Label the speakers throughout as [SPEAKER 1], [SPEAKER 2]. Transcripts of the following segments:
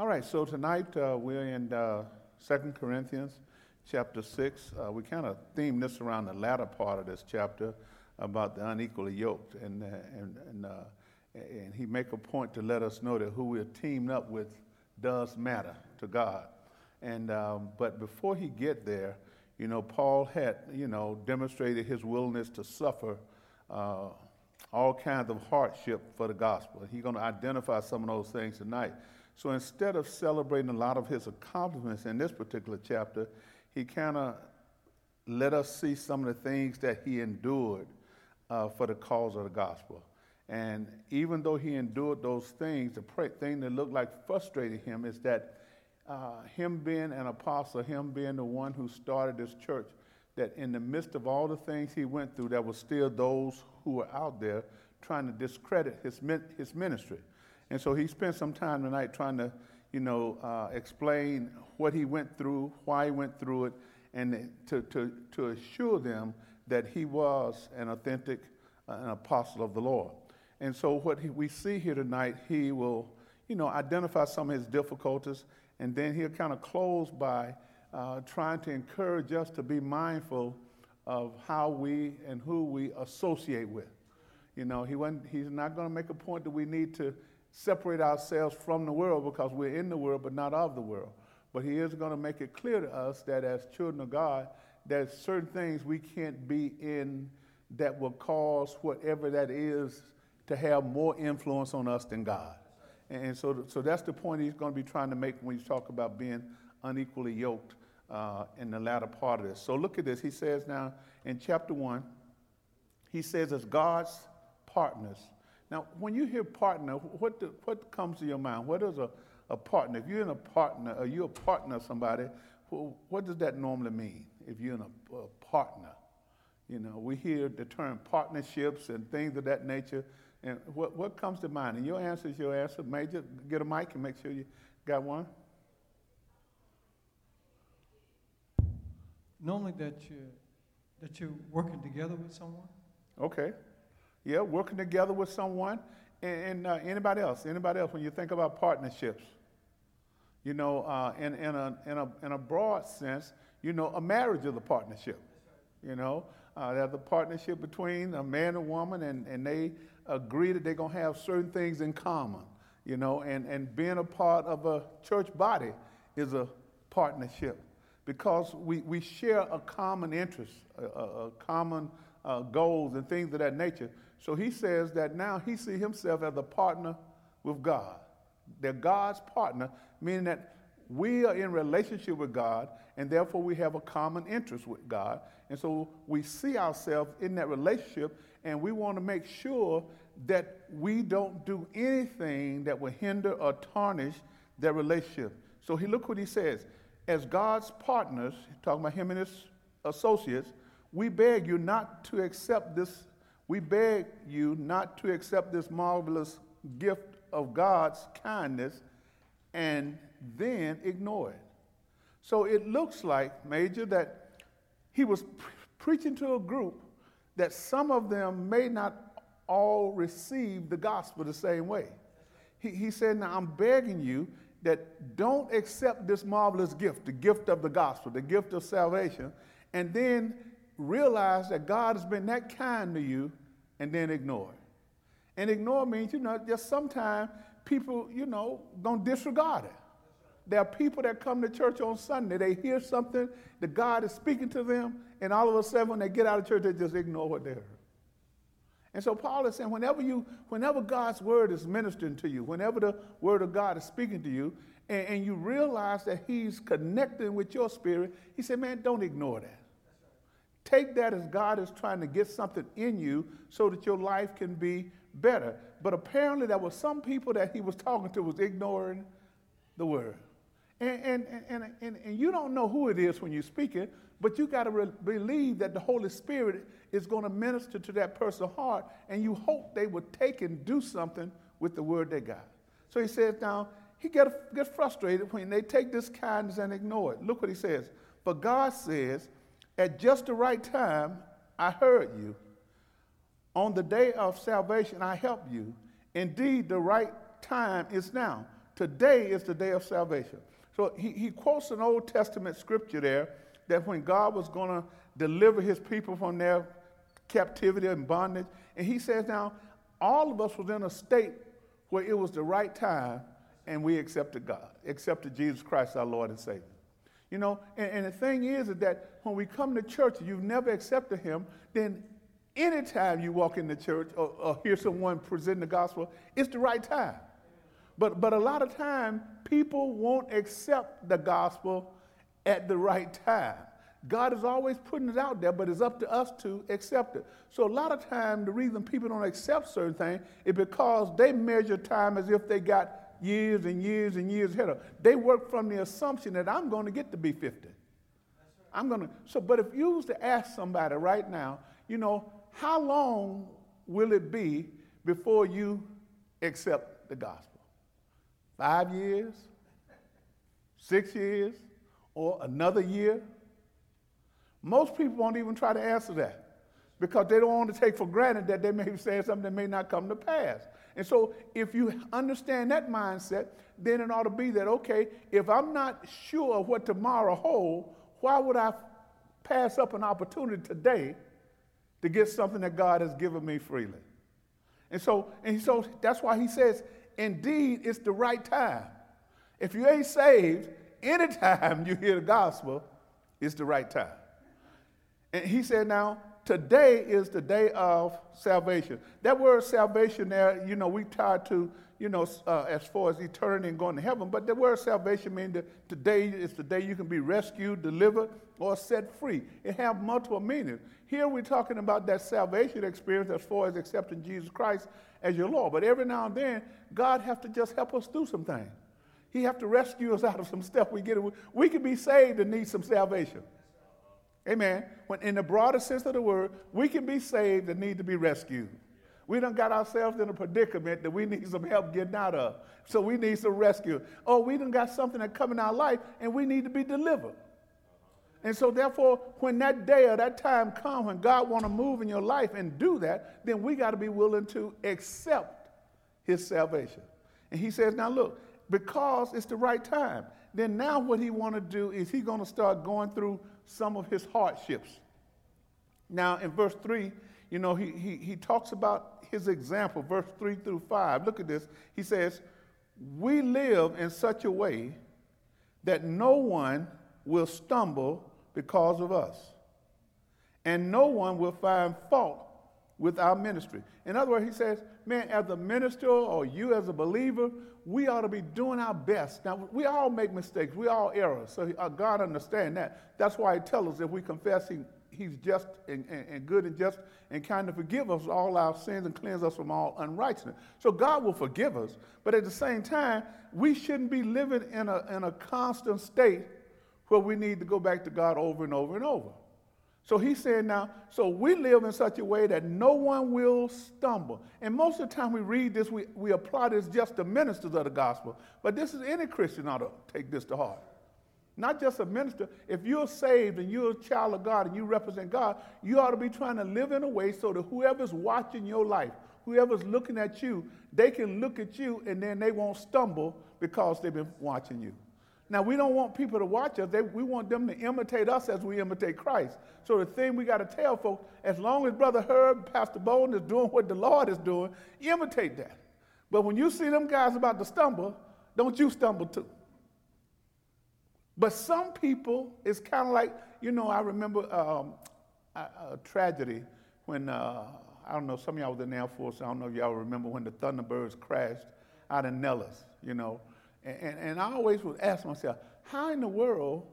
[SPEAKER 1] All right, so tonight uh, we're in uh, 2 Corinthians chapter 6. Uh, we kind of theme this around the latter part of this chapter about the unequally yoked. And, uh, and, and, uh, and he make a point to let us know that who we're teamed up with does matter to God. And, um, but before he get there, you know, Paul had, you know, demonstrated his willingness to suffer uh, all kinds of hardship for the gospel. He's going to identify some of those things tonight. So instead of celebrating a lot of his accomplishments in this particular chapter, he kind of let us see some of the things that he endured uh, for the cause of the gospel. And even though he endured those things, the thing that looked like frustrated him is that uh, him being an apostle, him being the one who started this church, that in the midst of all the things he went through, there were still those who were out there trying to discredit his, his ministry. And so he spent some time tonight trying to, you know, uh, explain what he went through, why he went through it, and to, to, to assure them that he was an authentic uh, an apostle of the Lord. And so what he, we see here tonight, he will, you know, identify some of his difficulties, and then he'll kind of close by uh, trying to encourage us to be mindful of how we and who we associate with. You know, he he's not going to make a point that we need to separate ourselves from the world because we're in the world but not of the world. But he is going to make it clear to us that as children of God, there's certain things we can't be in that will cause whatever that is to have more influence on us than God. And so, so that's the point he's going to be trying to make when he's talking about being unequally yoked uh, in the latter part of this. So look at this. He says now in chapter 1, he says, as God's partners, now, when you hear partner, what, do, what comes to your mind? What is a, a partner? If you're in a partner, or you're a partner of somebody, what does that normally mean if you're in a, a partner? You know, we hear the term partnerships and things of that nature. And what, what comes to mind? And your answer is your answer. Major, get a mic and make sure you got one.
[SPEAKER 2] Normally that you that you're working together with someone.
[SPEAKER 1] Okay. Yeah, working together with someone. And, and uh, anybody else? Anybody else? When you think about partnerships, you know, uh, in, in, a, in, a, in a broad sense, you know, a marriage is a partnership. You know, uh, a partnership between a man and woman, and, and they agree that they're going to have certain things in common. You know, and, and being a part of a church body is a partnership because we, we share a common interest, a, a, a common uh, goals and things of that nature. So he says that now he sees himself as a partner with God. They're God's partner, meaning that we are in relationship with God, and therefore we have a common interest with God. And so we see ourselves in that relationship, and we want to make sure that we don't do anything that will hinder or tarnish that relationship. So he look what he says. As God's partners, talking about him and his associates, we beg you not to accept this we beg you not to accept this marvelous gift of God's kindness and then ignore it. So it looks like, Major, that he was pre- preaching to a group that some of them may not all receive the gospel the same way. He, he said, Now I'm begging you that don't accept this marvelous gift, the gift of the gospel, the gift of salvation, and then realize that God has been that kind to you and then ignore. And ignore means, you know, just sometimes people, you know, gonna disregard it. There are people that come to church on Sunday, they hear something, that God is speaking to them, and all of a sudden when they get out of church, they just ignore what they heard. And so Paul is saying, whenever you, whenever God's word is ministering to you, whenever the word of God is speaking to you, and, and you realize that He's connecting with your spirit, he said, man, don't ignore that. Take that as God is trying to get something in you so that your life can be better. But apparently, there were some people that he was talking to was ignoring the word. And, and, and, and, and you don't know who it is when you speak it, but you got to re- believe that the Holy Spirit is going to minister to that person's heart, and you hope they would take and do something with the word they got. So he says now, he gets get frustrated when they take this kindness and ignore it. Look what he says. But God says, at just the right time, I heard you. On the day of salvation, I helped you. Indeed, the right time is now Today is the day of salvation. So he, he quotes an Old Testament scripture there that when God was going to deliver his people from their captivity and bondage, and he says now, all of us was in a state where it was the right time and we accepted God, accepted Jesus Christ, our Lord and Savior. You know, and, and the thing is, is that when we come to church you've never accepted Him, then anytime you walk in the church or, or hear someone present the gospel, it's the right time. But, but a lot of time, people won't accept the gospel at the right time. God is always putting it out there, but it's up to us to accept it. So a lot of time, the reason people don't accept certain things is because they measure time as if they got years and years and years ahead of. They work from the assumption that I'm going to get to be 50. I'm going to. So, but if you was to ask somebody right now, you know, how long will it be before you accept the gospel? Five years? Six years? Or another year? Most people won't even try to answer that because they don't want to take for granted that they may be saying something that may not come to pass. And so, if you understand that mindset, then it ought to be that, okay, if I'm not sure what tomorrow holds, why would I pass up an opportunity today to get something that God has given me freely? And so, and so that's why he says, indeed, it's the right time. If you ain't saved, anytime you hear the gospel, it's the right time. And he said, now, today is the day of salvation. That word salvation there, you know, we tied to, you know, uh, as far as eternity and going to heaven, but the word salvation means that today is the day you can be rescued, delivered, or set free. It have multiple meanings. Here we're talking about that salvation experience as far as accepting Jesus Christ as your Lord. But every now and then, God has to just help us do some things. He has to rescue us out of some stuff we get. We can be saved and need some salvation. Amen. When in the broader sense of the word, we can be saved and need to be rescued. We done got ourselves in a predicament that we need some help getting out of. So we need some rescue. Oh, we done got something that come in our life and we need to be delivered. And so therefore, when that day or that time comes when God want to move in your life and do that, then we got to be willing to accept his salvation. And he says, now look, because it's the right time, then now what he want to do is he going to start going through some of his hardships. Now, in verse 3, you know, he, he, he talks about his example, verse 3 through 5. Look at this. He says, We live in such a way that no one will stumble because of us, and no one will find fault with our ministry. In other words, he says, man, as a minister or you as a believer, we ought to be doing our best. Now, we all make mistakes. We all err. So uh, God understands that. That's why he tells us if we confess he, he's just and, and, and, good and just and kind to forgive us all our sins and cleanse us from all unrighteousness. So God will forgive us. But at the same time, we shouldn't be living in a, in a constant state where we need to go back to God over and over and over. So he's saying now, so we live in such a way that no one will stumble. And most of the time we read this, we, we apply this just to ministers of the gospel. But this is any Christian ought to take this to heart. Not just a minister. If you're saved and you're a child of God and you represent God, you ought to be trying to live in a way so that whoever's watching your life, whoever's looking at you, they can look at you and then they won't stumble because they've been watching you. Now, we don't want people to watch us. They, we want them to imitate us as we imitate Christ. So the thing we got to tell folks, as long as Brother Herb, Pastor Boldin is doing what the Lord is doing, imitate that. But when you see them guys about to stumble, don't you stumble too. But some people, it's kind of like, you know, I remember um, a, a, tragedy when, uh, I don't know, some of y'all was in the Air Force. I don't know if y'all remember when the Thunderbirds crashed out in Nellis, you know. And, and, and I always would ask myself, how in the world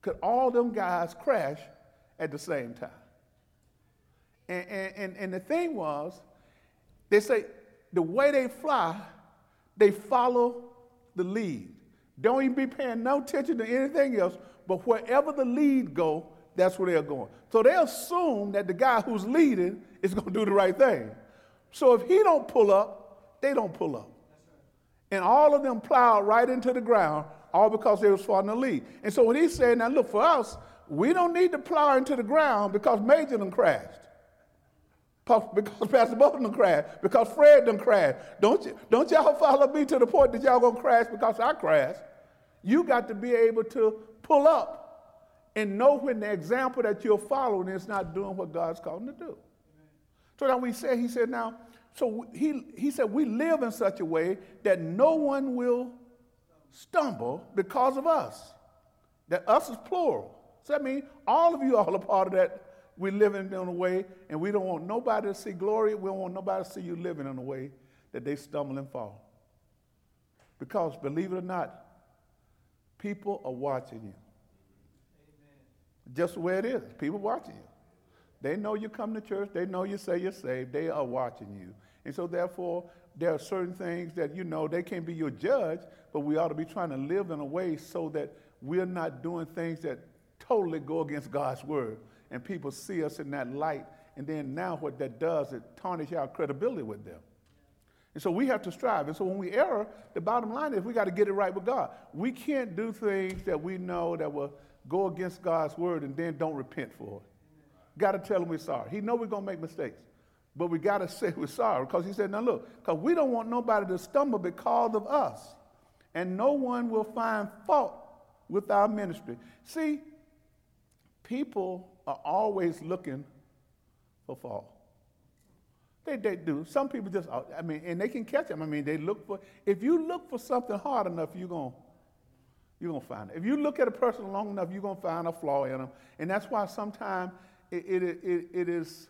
[SPEAKER 1] could all them guys crash at the same time? And, and, and, the thing was, they say the way they fly, they follow the lead. Don't even be paying no attention to anything else, but wherever the lead go, that's where they're going. So they assume that the guy who's leading is going to do the right thing. So if he don't pull up, they don't pull up. And all of them plowed right into the ground, all because they was following the lead. And so when he said, now look, for us, we don't need to plow into the ground because Major them crashed. because Pastor Boldin done crashed, because Fred done crashed. Don't, you, don't y'all follow me to the point that y'all gonna crash because I crashed. You got to be able to pull up and know when the example that you're following is not doing what God's calling to do. So now we said, he said, now, so he, he said, we live in such a way that no one will stumble because of us. That us is plural. So that means all of you all are part of that. We're living in a way, and we don't want nobody to see glory. We don't want nobody to see you living in a way that they stumble and fall. Because believe it or not, people are watching you. Amen. Just the way it is. People watching you. They know you come to church. They know you say you're saved. They are watching you. And so, therefore, there are certain things that you know they can't be your judge, but we ought to be trying to live in a way so that we're not doing things that totally go against God's word. And people see us in that light. And then now what that does, it tarnishes our credibility with them. And so we have to strive. And so when we err, the bottom line is we got to get it right with God. We can't do things that we know that will go against God's word and then don't repent for it. Got to tell him we're sorry. He know we're going to make mistakes. But we got to say we're sorry because he said, now look, because we don't want nobody to stumble because of us. And no one will find fault with our ministry. See, people are always looking for fault. They, they do. Some people just, uh, I mean, and they can catch them. I mean, they look for, if you look for something hard enough, you're gonna you're gonna find it. If you look at a person long enough, you're to find a flaw in them. And that's why sometimes it, it, it, it, is,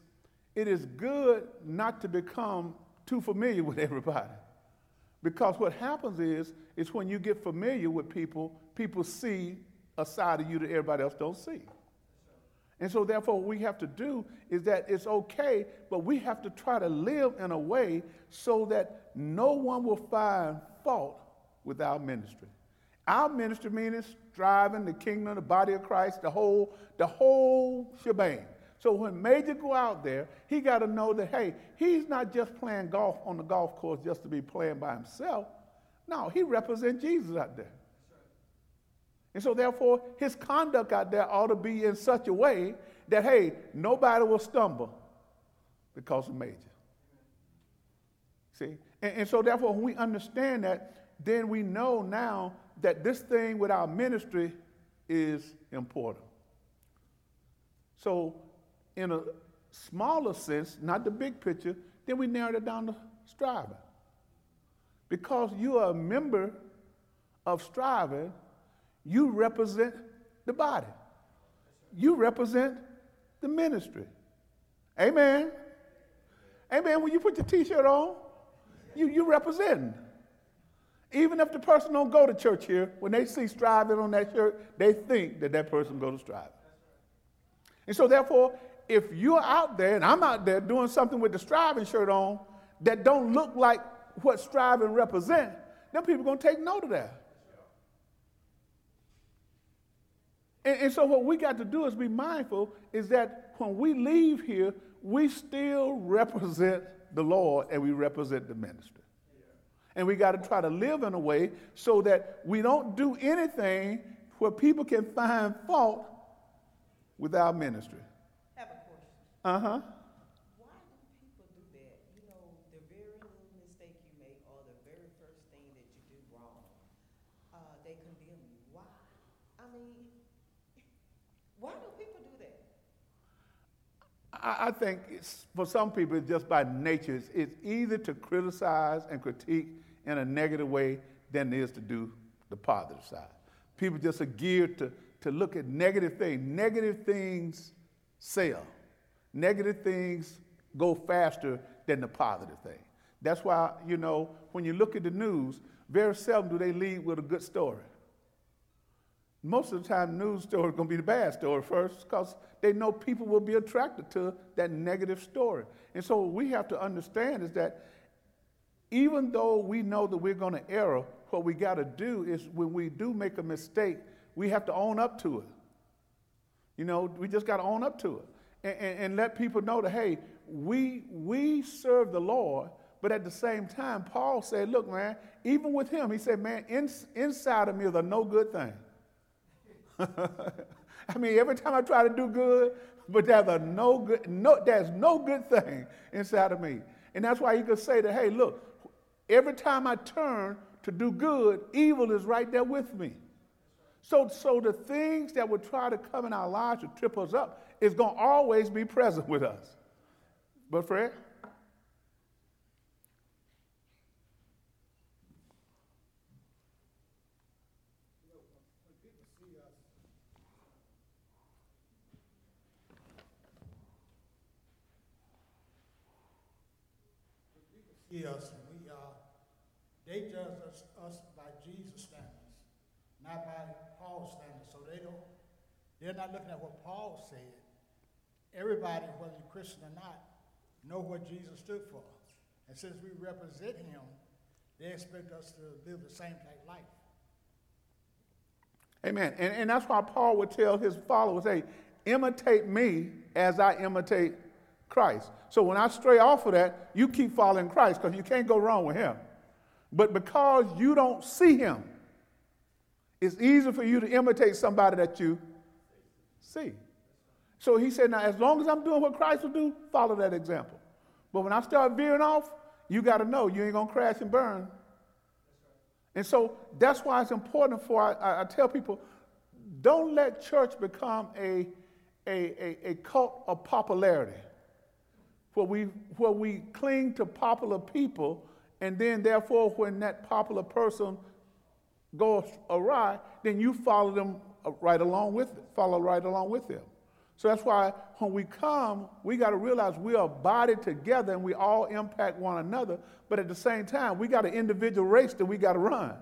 [SPEAKER 1] it is good not to become too familiar with everybody. Because what happens is, is when you get familiar with people, people see a side of you that everybody else don't see. And so, therefore, what we have to do is that it's okay, but we have to try to live in a way so that no one will find fault with our ministry. Our ministry means striving the kingdom, the body of Christ, the whole, the whole shebang. So when Major go out there, he got to know that, hey, he's not just playing golf on the golf course just to be playing by himself. No, he represents Jesus out there. And so, therefore, his conduct out there ought to be in such a way that, hey, nobody will stumble because of Major. See? And, and, so, therefore, when we understand that, then we know now that this thing with our ministry is important. So, in a smaller sense, not the big picture, then we narrowed it down to striving. Because you are a member of striving, you represent the body. You represent the ministry. Amen. Amen. When you put your t-shirt on, you, you represent. Even if the person don't go to church here, when they see striving on that shirt, they think that that person go to striving. And so therefore, if you're out there and I'm out there doing something with the striving shirt on that don't look like what striving represents, then people are going to take note of that. And, and so what we got to do is be mindful is that when we leave here, we still represent the Lord and we represent the ministry. And we got to try to live in a way so that we don't do anything where people can find fault with our ministry.
[SPEAKER 3] Have a question.
[SPEAKER 1] Uh huh. I, mean, why do people do that? I think it's for some people, it's just by nature, it's, it's either to criticize and critique in a negative way than it is to do the positive side. People just are geared to, to look at negative things. Negative things sell. Negative things go faster than the positive thing. That's why, you know, when you look at the news, very seldom do they lead with a good story. Most of the time, news story is going to be the bad story first because they know people will be attracted to that negative story. And so what we have to understand is that even though we know that we're going to err, what we got to do is when we do make a mistake, we have to own up to it. You know, we just got to own up to it and, and, let people know that, hey, we, we serve the Lord, but at the same time, Paul said, look, man, even with him, he said, man, in, inside of me is a no good thing. I mean, every time I try to do good, but there's a no good, no, there's no good thing inside of me. And that's why he could say that, hey, look, every time I turn to do good, evil is right there with me. So, so the things that would try to come in our lives to trip us up is going to always be present with us. But Fred?
[SPEAKER 3] see us, we, uh, they judge us, us by Jesus standards, not by Paul's standards. So they don't, they're not looking at what Paul said. Everybody, whether you're Christian or not, know what Jesus stood for. And since we represent him, they expect us to live the same type of life.
[SPEAKER 1] Amen. And, and that's why Paul would tell his followers, hey, imitate me as I imitate Christ. So when I stray off of that, you keep following Christ because you can't go wrong with him. But because you don't see him, it's easy for you to imitate somebody that you see. So he said, now, as long as I'm doing what Christ will do, follow that example. But when I start veering off, you got to know you ain't going to crash and burn. And so that's why it's important for, I, I tell people, don't let church become a, a, a, a cult of popularity where we, where we cling to popular people, and then therefore, when that popular person goes awry, then you follow them right along with it, follow right along with them. So that's why when we come, we got to realize we are body together and we all impact one another. But at the same time, we got an individual race that we got to run.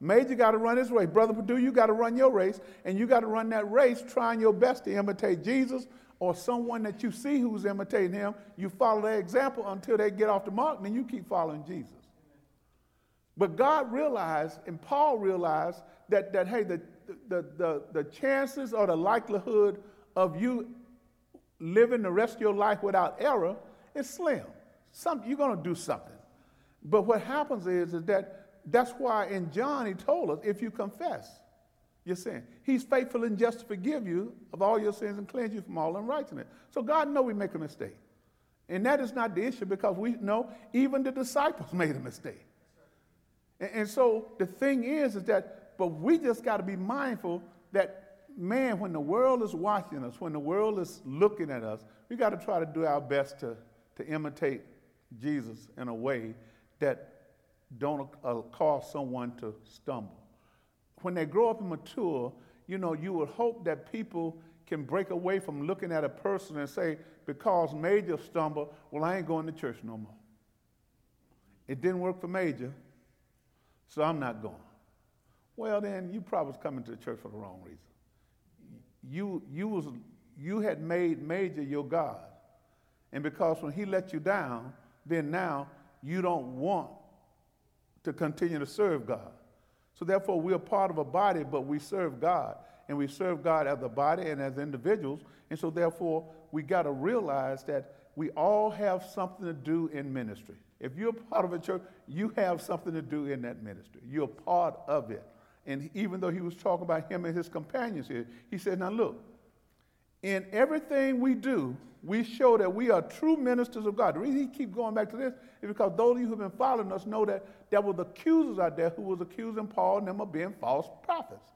[SPEAKER 1] Major got to run his race. Brother Purdue, you got to run your race, and you got to run that race trying your best to imitate Jesus, or someone that you see who's imitating him, you follow their example until they get off the mark, and then you keep following Jesus. But God realized, and Paul realized, that, that hey, the, the, the, the chances or the likelihood of you living the rest of your life without error is slim. Some, you're going to do something. But what happens is, is that that's why in John he told us if you confess, your sin. He's faithful and just to forgive you of all your sins and cleanse you from all unrighteousness. So God knows we make a mistake. And that is not the issue because we know even the disciples made a mistake. And, and so the thing is, is that, but we just got to be mindful that, man, when the world is watching us, when the world is looking at us, we got to try to do our best to, to imitate Jesus in a way that don't uh, cause someone to stumble when they grow up and mature, you know, you would hope that people can break away from looking at a person and say, because Major stumbled, well, I ain't going to church no more. It didn't work for Major, so I'm not going. Well, then you probably was coming to the church for the wrong reason. You, you, was, you had made Major your God. And because when he let you down, then now you don't want to continue to serve God. So therefore, we are part of a body, but we serve God. And we serve God as a body and as individuals. And so therefore, we got to realize that we all have something to do in ministry. If you're part of a church, you have something to do in that ministry. You're part of it. And even though he was talking about him and his companions here, he said, Now look, in everything we do, we show that we are true ministers of God. The reason he keep going back to this is because those of you who have been following us know that there were the accusers out there who was accusing Paul and them of being false prophets,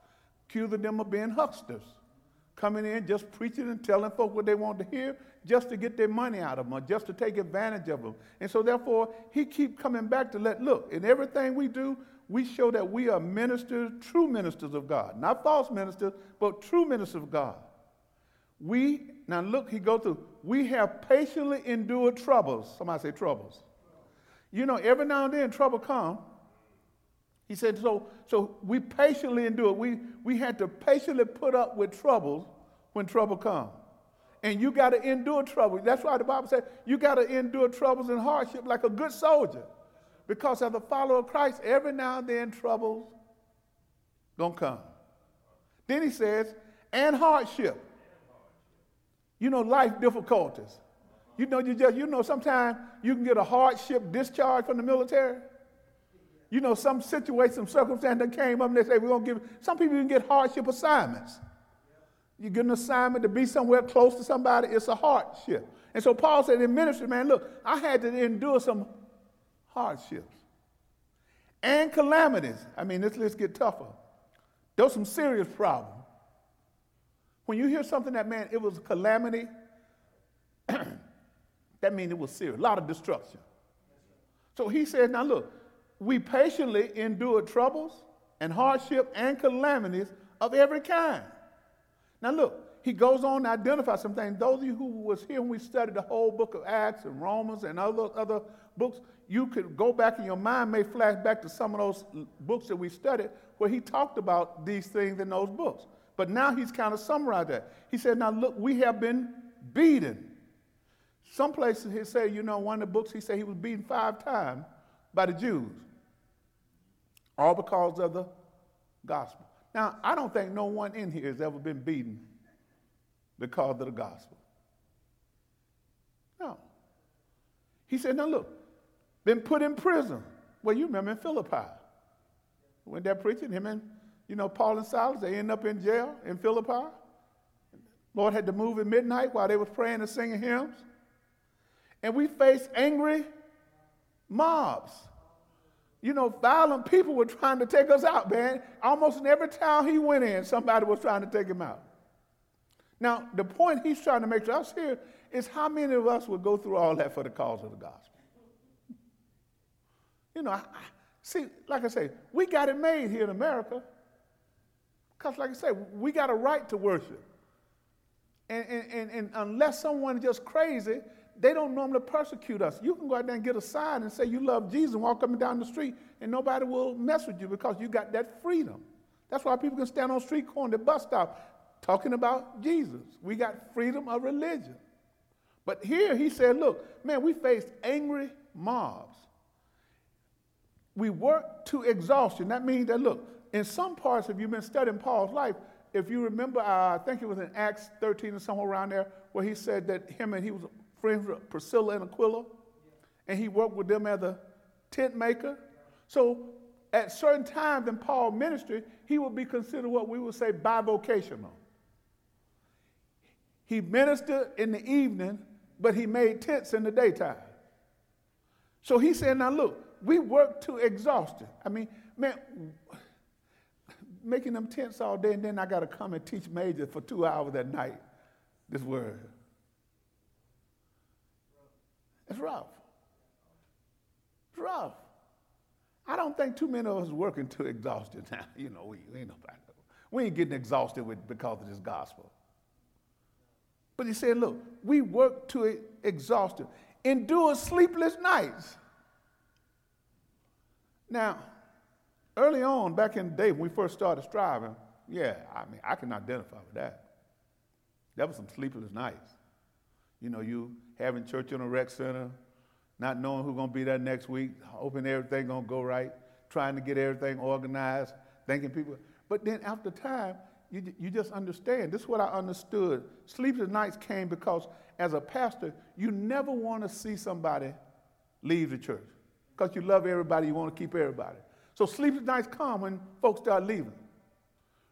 [SPEAKER 1] accusing them of being hucksters, coming in just preaching and telling folk what they want to hear just to get their money out of them just to take advantage of them. And so therefore, he keep coming back to let, look, in everything we do, we show that we are ministers, true ministers of God. Not false ministers, but true ministers of God. We, now look, he goes through, we have patiently endured troubles. Somebody say troubles. You know, every now and then trouble come. He said, so, so we patiently endure. We, we had to patiently put up with troubles when trouble comes. And you got to endure trouble. That's why the Bible said you got to endure troubles and hardship like a good soldier. Because as a follower of Christ, every now and then troubles gonna come. Then he says, and hardship. You know, life difficulties. You know, you just, you know, sometimes you can get a hardship discharge from the military. You know, some situation, some circumstance that came up and they say, we're to give, some people even get hardship assignments. You get an assignment to be somewhere close to somebody, it's a hardship. And so Paul said in ministry, man, look, I had to endure some hardships and calamities. I mean, this list get tougher. There's some serious problems. When you hear something that, man, it was calamity, that means it was serious, a lot of destruction. So he said, now look, we patiently endure troubles and hardship and calamities of every kind. Now look, he goes on to identify some things. Those of you who was here when we studied the whole book of Acts and Romans and other, other books, you could go back in your mind, may flash back to some of those books that we studied where he talked about these things in those books. But now he's kind of summarized that. He said, now look, we have been beaten. Some places he said, you know, one of the books he said he was beaten five times by the Jews. All because of the gospel. Now, I don't think no one in here has ever been beaten because of the gospel. No. He said, now look, been put in prison. Well, you remember in Philippi. When they're preaching, him and, you know, Paul and Silas, they end up in jail in Philippi. Lord had to move at midnight while they was praying and singing hymns. And we faced angry mobs. You know, violent people were trying to take us out, man. Almost in every town he went in, somebody was trying to take him out. Now, the point he's trying to make to us here is how many of us would go through all that for the cause of the gospel? You know, I, see, like I say, we got it made here in America. Because, like I say, we got a right to worship. And, and, and, and unless someone is just crazy, they don't normally persecute us. You can go out there and get a sign and say you love Jesus and walk up and down the street, and nobody will mess with you because you got that freedom. That's why people can stand on street corner, the bus stop, talking about Jesus. We got freedom of religion. But here he said, look, man, we faced angry mobs. We worked to exhaustion. That means that, look, in some parts, if you've been studying Paul's life, if you remember, uh, I think it was in Acts 13 or somewhere around there, where he said that him and he was friends with Priscilla and Aquila, and he worked with them as a tent maker. So at certain times in Paul's ministry, he would be considered what we would say bivocational. He ministered in the evening, but he made tents in the daytime. So he said, now look, we work to exhaustion. I mean, man, making them tents all day, and then I got to come and teach major for two hours at night this word. It's rough. It's rough. I don't think too many of us working to exhaustion now. You know, we, we ain't nobody. We ain't getting exhausted with, because of this gospel. But he said, look, we work to exhaustion, endure sleepless nights. Now, early on, back in the day when we first started striving, yeah, I mean, I can identify with that. There was some sleepless nights. You know, you having church in a rec center, not knowing who's going to be there next week, hoping everything going to go right, trying to get everything organized, thinking people. But then after time, you, you just understand. This is what I understood. Sleepless nights came because as a pastor, you never want to see somebody leave the church because you love everybody, you want to keep everybody. So sleepless nights come when folks start leaving.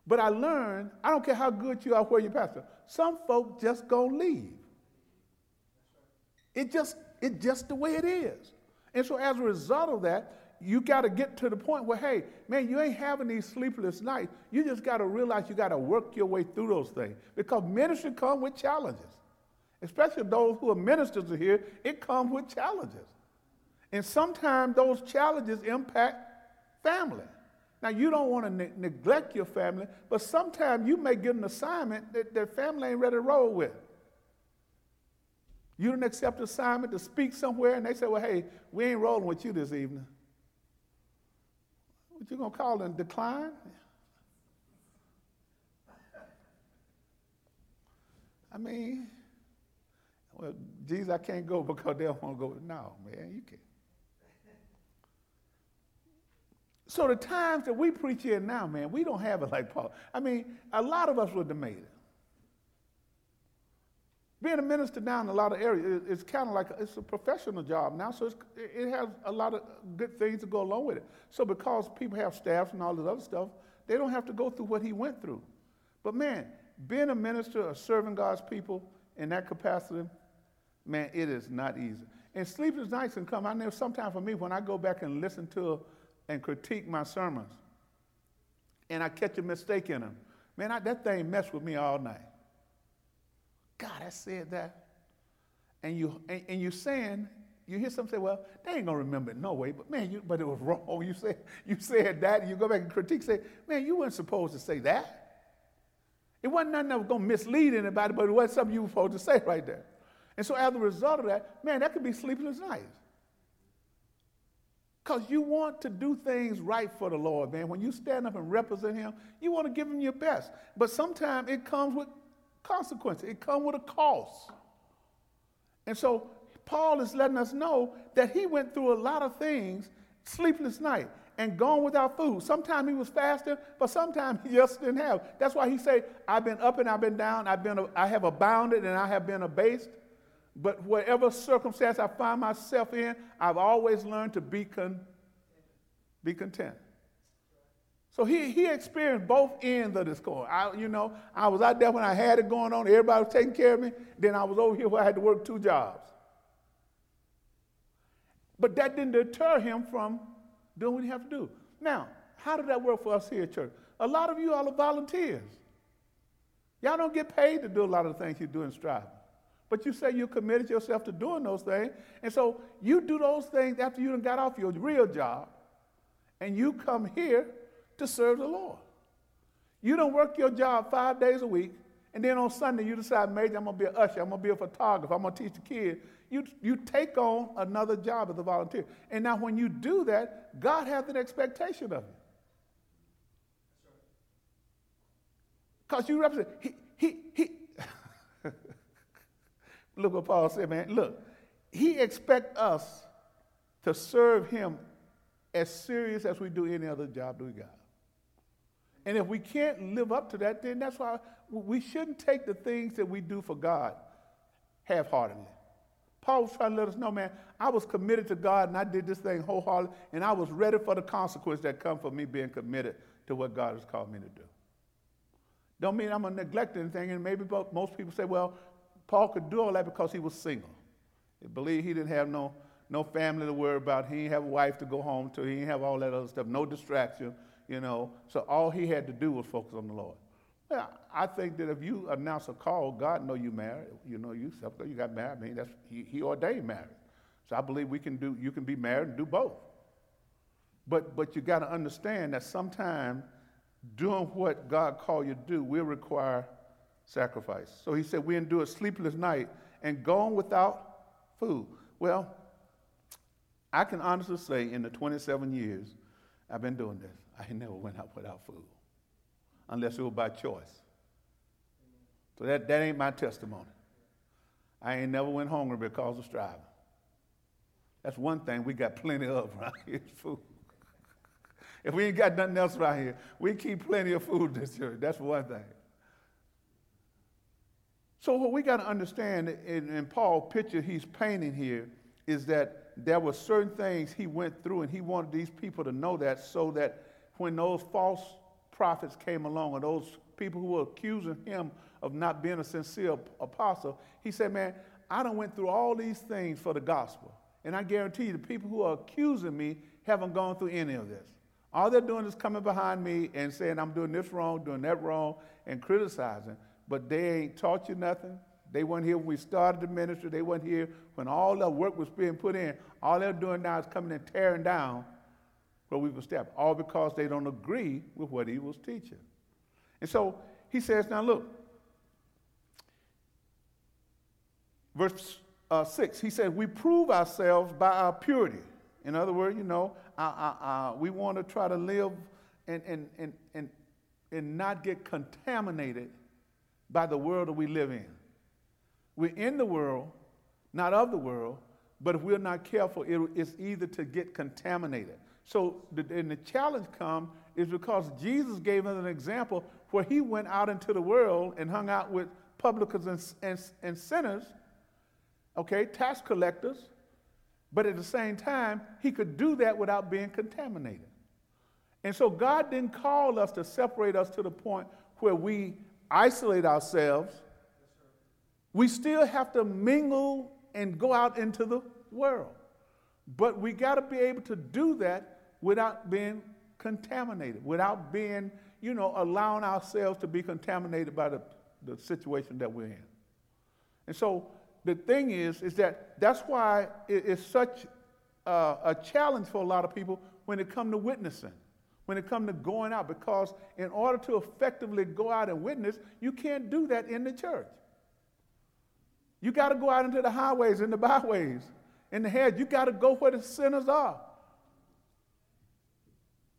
[SPEAKER 1] But I learned, I don't care how good you are where you pastor, some folks just gonna leave. It just, it's just the way it is. And so as a result of that, you got to get to the point where, hey, man, you ain't having these sleepless nights. You just got to realize you got to work your way through those things because ministry comes with challenges. Especially those who are ministers are here, it comes with challenges. And sometimes those challenges impact family. Now, you don't want to ne- neglect your family, but sometimes you may get an assignment that their family ain't ready to roll with. You didn't accept an assignment to speak somewhere, and they say, well, hey, we ain't rolling with you this evening. What you gonna call them? Decline? I mean, well, Jesus, I can't go because they don't want to go. No, man, you can't. So the times that we preach here now, man, we don't have it like Paul. I mean, a lot of us made it. Being a minister now in a lot of areas, it's kind of like a, it's a professional job now, so it has a lot of good things to go along with it. So because people have staffs and all this other stuff, they don't have to go through what he went through. But man, being a minister or serving God's people in that capacity, man, it is not easy. And sleepless nights can come. I know sometimes for me, when I go back and listen to and critique my sermons, and I catch a mistake in them, man, I, that thing messed with me all night. God, I said that. And, you, and, and you're saying, you hear some say, well, they ain't gonna remember it no way, but man, you, but it was wrong. You said, you said that, and you go back and critique, say, man, you weren't supposed to say that. It wasn't nothing that was gonna mislead anybody, but it wasn't something you were supposed to say right there. And so as a result of that, man, that could be sleepless nights. Because you want to do things right for the Lord, man. When you stand up and represent Him, you want to give Him your best. But sometimes it comes with consequences, it comes with a cost. And so Paul is letting us know that he went through a lot of things, sleepless night, and gone without food. Sometimes he was fasting, but sometimes he just didn't have. That's why he said, I've been up and I've been down, I've been, I have abounded and I have been abased. But whatever circumstance I find myself in, I've always learned to be, con- be content. So he, he experienced both ends of this coin. I, you know, I was out there when I had it going on, everybody was taking care of me. Then I was over here where I had to work two jobs. But that didn't deter him from doing what he had to do. Now, how did that work for us here at church? A lot of you all are volunteers. Y'all don't get paid to do a lot of the things you do in Strive. But you say you committed yourself to doing those things. And so you do those things after you got off your real job. And you come here to serve the Lord. You don't work your job five days a week. And then on Sunday you decide, maybe I'm going to be an usher. I'm going to be a photographer. I'm going to teach the kids. You, you take on another job as a volunteer. And now when you do that, God has an expectation of you. Because you represent, he, he, he, Look what Paul said, man. Look, he expects us to serve him as serious as we do any other job that we got. And if we can't live up to that, then that's why we shouldn't take the things that we do for God half heartedly. Paul was trying to let us know, man, I was committed to God and I did this thing wholeheartedly, and I was ready for the consequence that come from me being committed to what God has called me to do. Don't mean I'm going to neglect anything, and maybe most people say, well, Paul could do all that because he was single. He believed he didn't have no, no family to worry about. He didn't have a wife to go home to. He didn't have all that other stuff, no distraction, you know. So all he had to do was focus on the Lord. Well, I think that if you announce a call, God know you married. You know you you got married. I mean, that's he, he ordained marriage. So I believe we can do. You can be married and do both. But but you got to understand that sometimes doing what God called you to do will require sacrifice. So he said, We endure a sleepless night and gone without food. Well, I can honestly say in the 27 years I've been doing this, I never went out without food, unless it was by choice. So that, that ain't my testimony. I ain't never went hungry because of striving. That's one thing we got plenty of around here food. if we ain't got nothing else around here, we keep plenty of food this year. That's one thing. So what we got to understand, in, in Paul picture he's painting here, is that there were certain things he went through, and he wanted these people to know that, so that when those false prophets came along, or those people who were accusing him of not being a sincere apostle, he said, "Man, I done went through all these things for the gospel, and I guarantee you, the people who are accusing me haven't gone through any of this. All they're doing is coming behind me and saying I'm doing this wrong, doing that wrong, and criticizing but they ain't taught you nothing. They weren't here when we started the ministry. They weren't here when all the work was being put in. All they're doing now is coming and tearing down what we've established, all because they don't agree with what he was teaching. And so he says, now look, verse uh, 6, he says, we prove ourselves by our purity. In other words, you know, uh, uh, uh, we want to try to live and, and, and, and, and not get contaminated by the world that we live in. We're in the world, not of the world, but if we're not careful, it, it's either to get contaminated. So, the, and the challenge comes is because Jesus gave us an example where he went out into the world and hung out with publicans and, and, and sinners, okay, tax collectors, but at the same time, he could do that without being contaminated. And so, God didn't call us to separate us to the point where we isolate ourselves, we still have to mingle and go out into the world. But we got to be able to do that without being contaminated, without being, you know, allowing ourselves to be contaminated by the, the situation that we're in. And so the thing is, is that that's why it's such uh, a challenge for a lot of people when it comes to witnessing, when it comes to going out, because in order to effectively go out and witness, you can't do that in the church. You got to go out into the highways and the byways in the head. You got to go where the sinners are.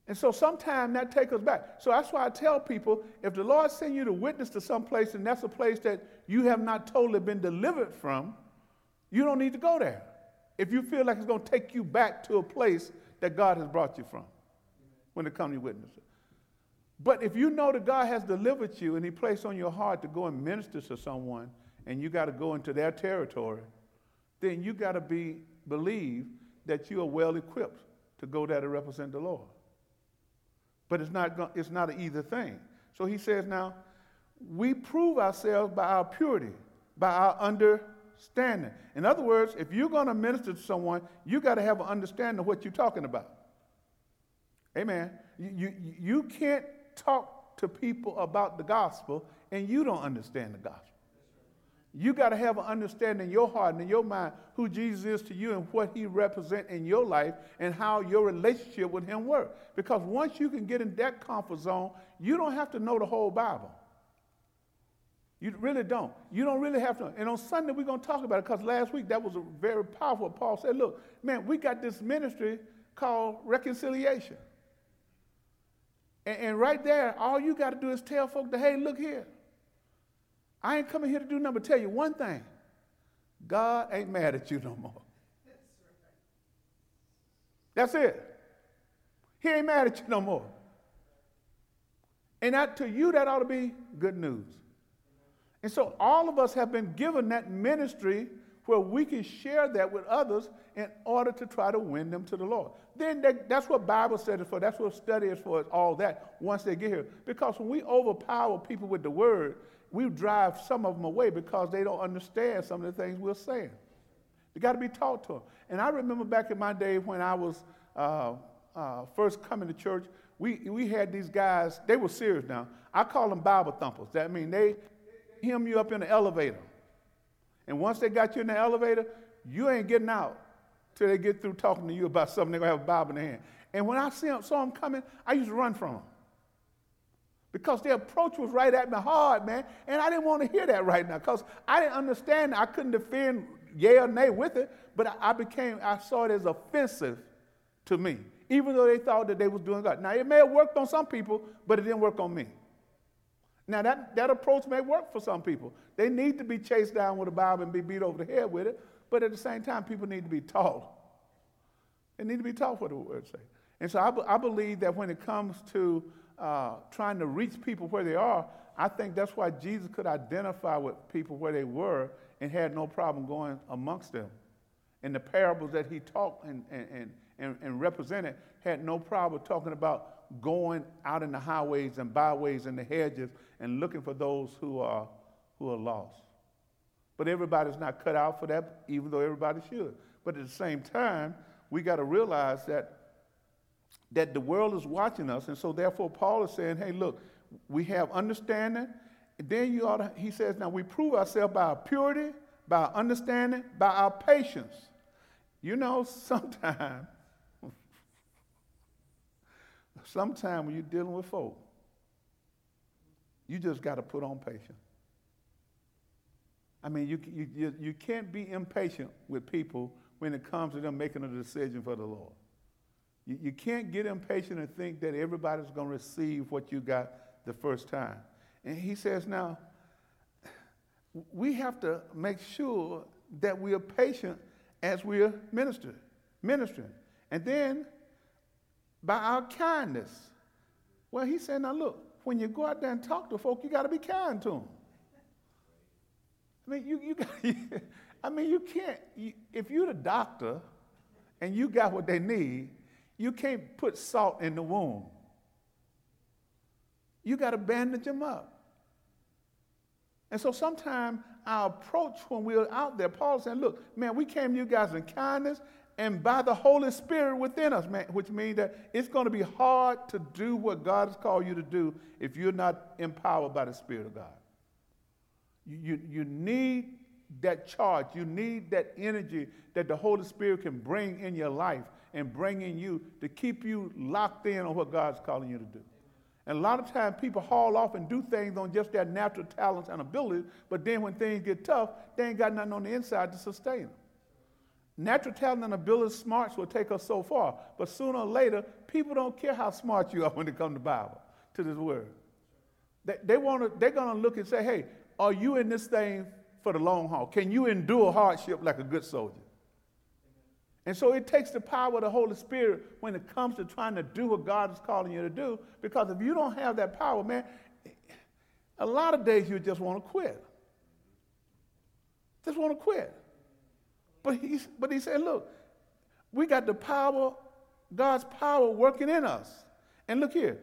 [SPEAKER 1] And so sometimes that takes us back. So that's why I tell people if the Lord send you to witness to some place and that's a place that you have not totally been delivered from, you don't need to go there. If you feel like it's going to take you back to a place that God has brought you from when it comes to witnessing. But if you know that God has delivered you and He placed on your heart to go and minister to someone and you got to go into their territory, then you got to be believe that you are well equipped to go there to represent the Lord. But it's not, it's not an either thing. So he says now, we prove ourselves by our purity, by our understanding. In other words, if you're going to minister to someone, you got to have an understanding of what you're talking about. Amen. You, you, you can't talk to people about the gospel and you don't understand the gospel. You got to have an understanding in your heart and in your mind who Jesus is to you and what he represents in your life and how your relationship with him works. Because once you can get in that comfort zone, you don't have to know the whole Bible. You really don't. You don't really have to. And on Sunday, we're going to talk about it because last week that was a very powerful. Paul said, Look, man, we got this ministry called reconciliation. And, and right there, all you got to do is tell folk that, hey, look here. I ain't coming here to do nothing but tell you one thing God ain't mad at you no more. That's it. He ain't mad at you no more. And that to you, that ought to be good news. And so all of us have been given that ministry where we can share that with others in order to try to win them to the Lord. Then that's what Bible study is for. That's what study is for, all that once they get here. Because when we overpower people with the word, we drive some of them away because they don't understand some of the things we're saying. They got to be taught to them. And I remember back in my day when I was uh, uh, first coming to church, we, we had these guys, they were serious now. I call them Bible thumpers. That means they hem you up in the elevator. And once they got you in the elevator, you ain't getting out till they get through talking to you about something. They're going to have a Bible in their hand. And when I see them, saw them coming, I used to run from them because their approach was right at me hard, man. And I didn't want to hear that right now because I didn't understand. I couldn't defend yea or nay with it, but I became, I saw it as offensive to me, even though they thought that they was doing God. Now, it may have worked on some people, but it didn't work on me. Now, that, that approach may work for some people. They need to be chased down with a Bible and be beat over the head with it, but at the same time, people need to be taught. They need to be taught what the word says. And so I, I believe that when it comes to uh, trying to reach people where they are, I think that's why Jesus could identify with people where they were and had no problem going amongst them. And the parables that he taught and, and, and, and represented had no problem talking about going out in the highways and byways and the hedges and looking for those who are, who are lost. But everybody's not cut out for that, even though everybody should. But at the same time, we got to realize that that the world is watching us. And so, therefore, Paul is saying, hey, look, we have understanding. And then you ought to, he says, now we prove ourselves by our purity, by our understanding, by our patience. You know, sometimes, sometimes when you're dealing with folk, you just got to put on patience. I mean, you, you, you can't be impatient with people when it comes to them making a decision for the Lord. You, you can't get impatient and think that everybody's going to receive what you got the first time. And he says, now, we have to make sure that we are patient as we are ministering, ministering. And then by our kindness. Well, he said, now look, when you go out there and talk to folk, you got to be kind to them. I mean, you, you got, I mean, you can't, you, if you're the doctor and you got what they need, you can't put salt in the wound. You got to bandage them up. And so sometimes our approach when we're out there, Paul saying, look, man, we came to you guys in kindness and by the Holy Spirit within us, man, which means that it's going to be hard to do what God has called you to do if you're not empowered by the Spirit of God. You, you, you need that charge, you need that energy that the Holy Spirit can bring in your life and bringing you to keep you locked in on what God's calling you to do. And a lot of times people haul off and do things on just their natural talents and abilities, but then when things get tough, they ain't got nothing on the inside to sustain them. Natural talent and ability, smarts will take us so far, but sooner or later, people don't care how smart you are when it comes to Bible, to this word. They, they wanna, they're going to look and say, hey, are you in this thing for the long haul? Can you endure hardship like a good soldier? And so it takes the power of the Holy Spirit when it comes to trying to do what God is calling you to do. Because if you don't have that power, man, a lot of days you just want to quit. Just want to quit. But he, but he said, look, we got the power, God's power working in us. And look here,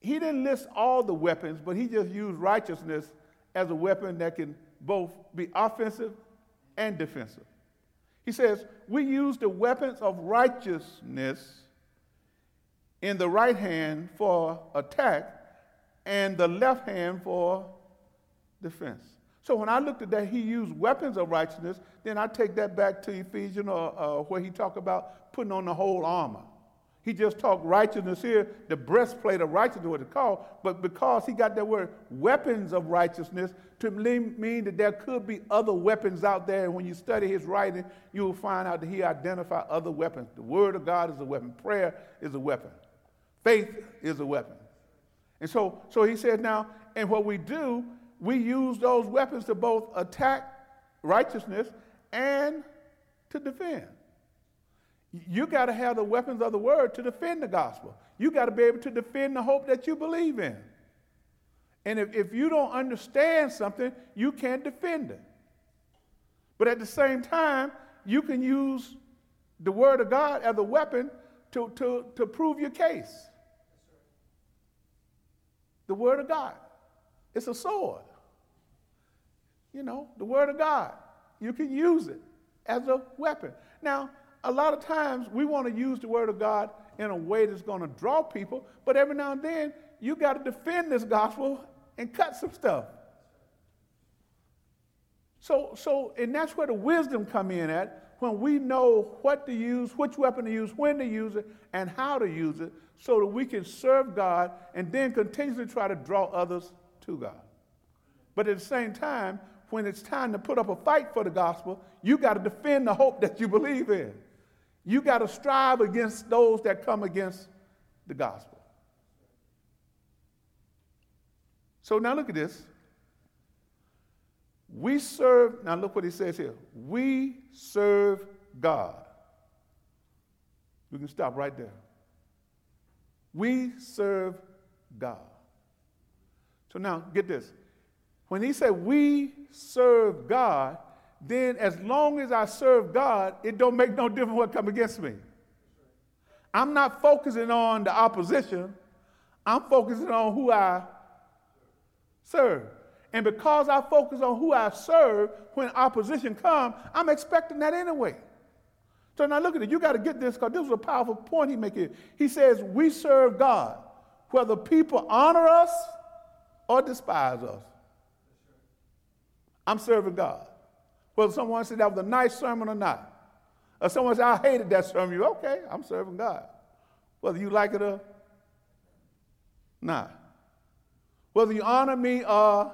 [SPEAKER 1] he didn't list all the weapons, but he just used righteousness as a weapon that can both be offensive and defensive. He says, We use the weapons of righteousness in the right hand for attack and the left hand for defense. So when I looked at that, he used weapons of righteousness. Then I take that back to Ephesians, uh, uh, where he talked about putting on the whole armor. He just talked righteousness here, the breastplate of righteousness, what it's called. But because he got that word weapons of righteousness, to mean that there could be other weapons out there. And when you study his writing, you will find out that he identified other weapons. The word of God is a weapon, prayer is a weapon, faith is a weapon. And so, so he says now, and what we do, we use those weapons to both attack righteousness and to defend. You got to have the weapons of the word to defend the gospel. You got to be able to defend the hope that you believe in. And if, if you don't understand something, you can't defend it. But at the same time, you can use the word of God as a weapon to, to, to prove your case. The word of God. It's a sword. You know, the word of God. You can use it as a weapon. Now, a lot of times we want to use the word of God in a way that's going to draw people, but every now and then you got to defend this gospel and cut some stuff. So, so, and that's where the wisdom come in at when we know what to use, which weapon to use, when to use it, and how to use it, so that we can serve God and then continuously try to draw others to God. But at the same time, when it's time to put up a fight for the gospel, you got to defend the hope that you believe in. You got to strive against those that come against the gospel. So now look at this. We serve, now look what he says here. We serve God. We can stop right there. We serve God. So now get this. When he said we serve God, then as long as I serve God, it don't make no difference what come against me. I'm not focusing on the opposition. I'm focusing on who I serve. And because I focus on who I serve, when opposition comes, I'm expecting that anyway. So now look at it. You got to get this because this was a powerful point he here. He says, We serve God, whether people honor us or despise us. I'm serving God. Whether someone said that was a nice sermon or not. Or someone said, I hated that sermon. You okay, I'm serving God. Whether you like it or not. Whether you honor me or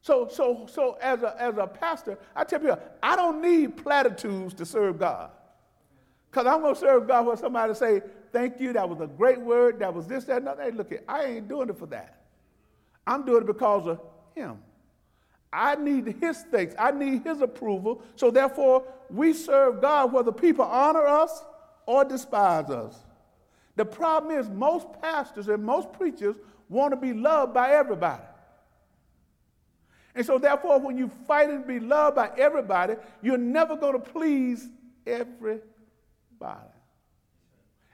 [SPEAKER 1] so so so as a as a pastor, I tell people, I don't need platitudes to serve God. Because I'm gonna serve God when somebody say, thank you, that was a great word, that was this, that, and that. Hey, look, I ain't doing it for that. I'm doing it because of him. I need his thanks. I need his approval. So therefore, we serve God whether people honor us or despise us. The problem is most pastors and most preachers want to be loved by everybody. And so therefore, when you fight and be loved by everybody, you're never going to please everybody.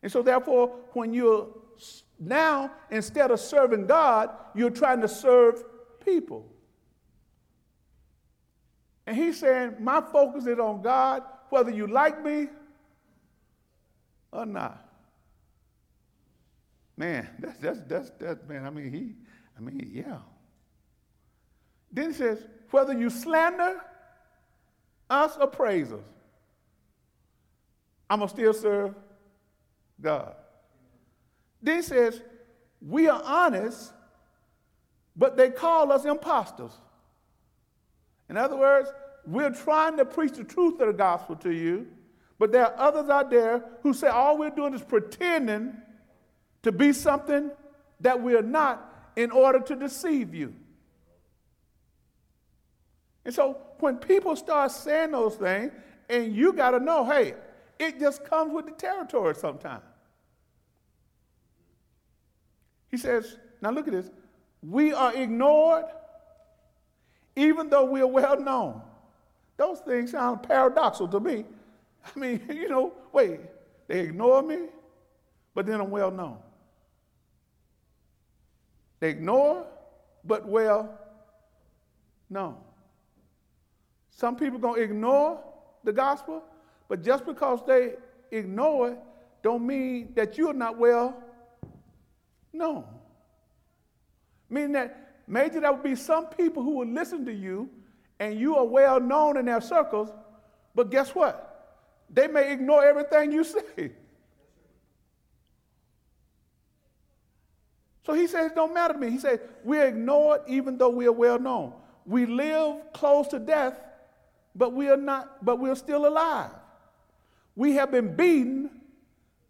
[SPEAKER 1] And so therefore, when you're now, instead of serving God, you're trying to serve people. And he's saying, My focus is on God, whether you like me or not. Man, that's that's that's that man. I mean, he, I mean, yeah. Then he says, whether you slander us or praise us, I'm gonna still serve God. Then he says, we are honest, but they call us imposters. In other words, we're trying to preach the truth of the gospel to you, but there are others out there who say all we're doing is pretending to be something that we're not in order to deceive you. And so when people start saying those things, and you got to know, hey, it just comes with the territory sometimes. He says, now look at this. We are ignored even though we are well known. Those things sound paradoxical to me. I mean, you know, wait, they ignore me, but then I'm well known. They ignore, but well known. Some people gonna ignore the gospel, but just because they ignore it, don't mean that you're not well known. Meaning that maybe there will be some people who will listen to you and you are well known in their circles, but guess what? They may ignore everything you say. So he says, it don't matter to me. He says, we're ignored even though we are well known. We live close to death, but we are not, but we're still alive. We have been beaten,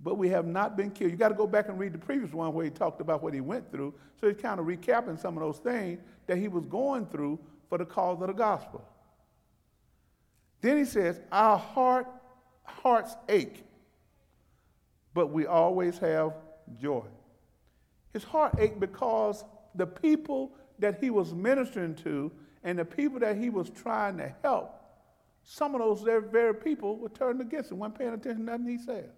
[SPEAKER 1] but we have not been killed. You got to go back and read the previous one where he talked about what he went through. So he's kind of recapping some of those things that he was going through for the cause of the gospel. Then he says, Our heart, hearts ache, but we always have joy. His heart ached because the people that he was ministering to and the people that he was trying to help some of those very people were turned against him, weren't paying attention to nothing he said.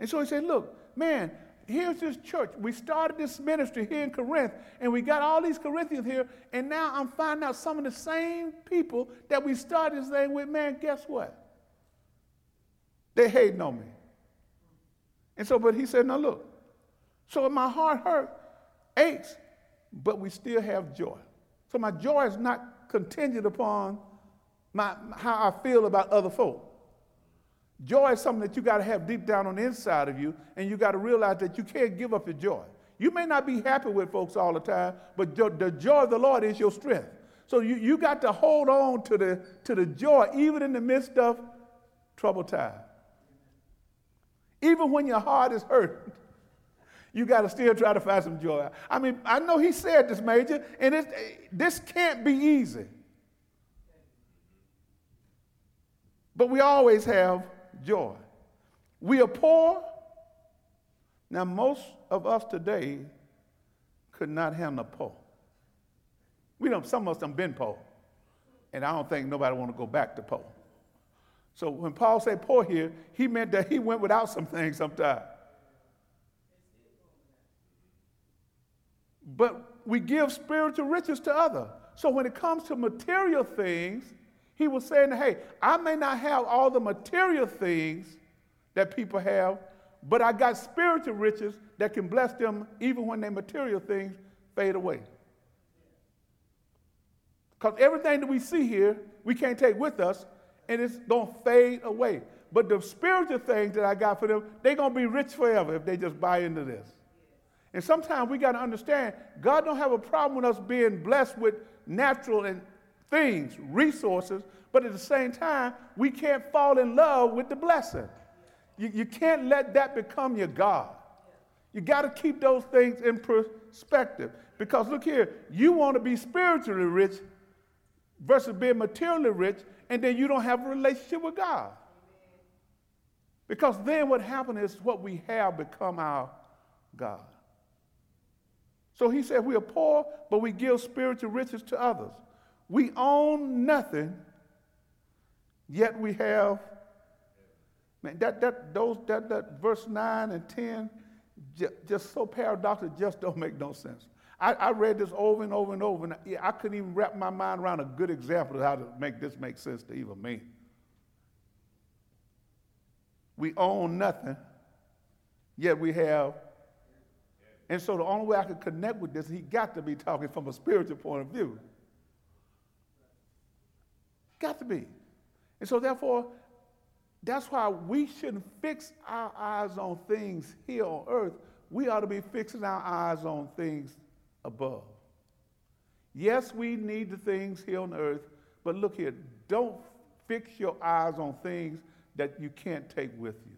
[SPEAKER 1] And so he said, Look, man, here's this church. We started this ministry here in Corinth, and we got all these Corinthians here, and now I'm finding out some of the same people that we started this thing with, man, guess what? They hating on me. And so, but he said, Now look, so my heart hurt, aches, but we still have joy. So my joy is not contingent upon my, how I feel about other folk. Joy is something that you got to have deep down on the inside of you, and you got to realize that you can't give up your joy. You may not be happy with folks all the time, but the joy of the Lord is your strength. So you, you got to hold on to the, to the joy, even in the midst of trouble time. Even when your heart is hurt, you got to still try to find some joy. I mean, I know he said this, Major, and it, this can't be easy. But we always have joy. We are poor. Now, most of us today could not handle poor. We don't, some of us have been poor. And I don't think nobody want to go back to poor. So when Paul said poor here, he meant that he went without some things sometimes. But we give spiritual riches to others. So when it comes to material things, he was saying, hey, I may not have all the material things that people have, but I got spiritual riches that can bless them even when their material things fade away. Because everything that we see here, we can't take with us, and it's going to fade away. But the spiritual things that I got for them, they're going to be rich forever if they just buy into this. And sometimes we got to understand God don't have a problem with us being blessed with natural and things, resources, but at the same time, we can't fall in love with the blessing. You, you can't let that become your God. You got to keep those things in perspective. Because look here, you want to be spiritually rich versus being materially rich, and then you don't have a relationship with God. Because then what happens is what we have become our God. So he said, We are poor, but we give spiritual riches to others. We own nothing, yet we have. Man, that, that, those, that, that verse 9 and 10, just, just so paradoxical, just don't make no sense. I, I read this over and over and over, and I, I couldn't even wrap my mind around a good example of how to make this make sense to even me. We own nothing, yet we have. And so the only way I could connect with this, he got to be talking from a spiritual point of view. Got to be. And so therefore, that's why we shouldn't fix our eyes on things here on earth. We ought to be fixing our eyes on things above. Yes, we need the things here on earth, but look here, don't fix your eyes on things that you can't take with you.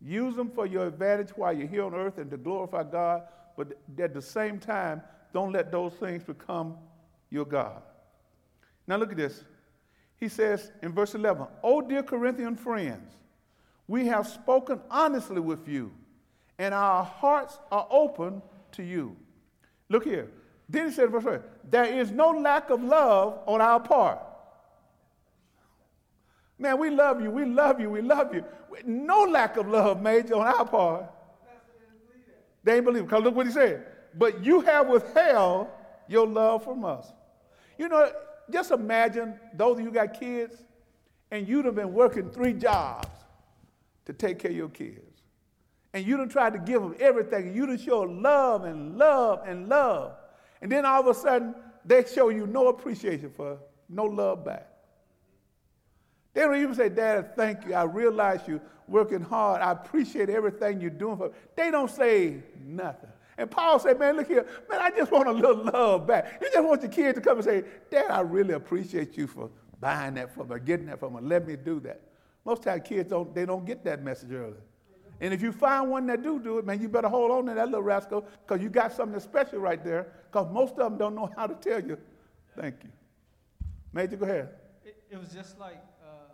[SPEAKER 1] Use them for your advantage while you're here on earth and to glorify God, but at the same time, don't let those things become your God. Now, look at this. He says in verse 11, Oh, dear Corinthian friends, we have spoken honestly with you, and our hearts are open to you. Look here. Then he said, verse 12, There is no lack of love on our part. Man, we love you, we love you, we love you. No lack of love, Major, on our part. They ain't believe it. Because look what he said. But you have withheld your love from us. You know, just imagine those of you got kids and you'd have been working three jobs to take care of your kids. And you done tried to give them everything, you done show love and love and love. And then all of a sudden, they show you no appreciation for no love back. They don't even say, Dad, thank you. I realize you're working hard. I appreciate everything you're doing for me. They don't say nothing. And Paul said, Man, look here, man, I just want a little love back. You just want your kid to come and say, Dad, I really appreciate you for buying that for me, getting that for me, let me do that. Most times kids don't, they don't get that message early. And if you find one that do do it, man, you better hold on to that little rascal because you got something special right there because most of them don't know how to tell you, thank you. Major, go ahead.
[SPEAKER 2] It, it was just like, uh,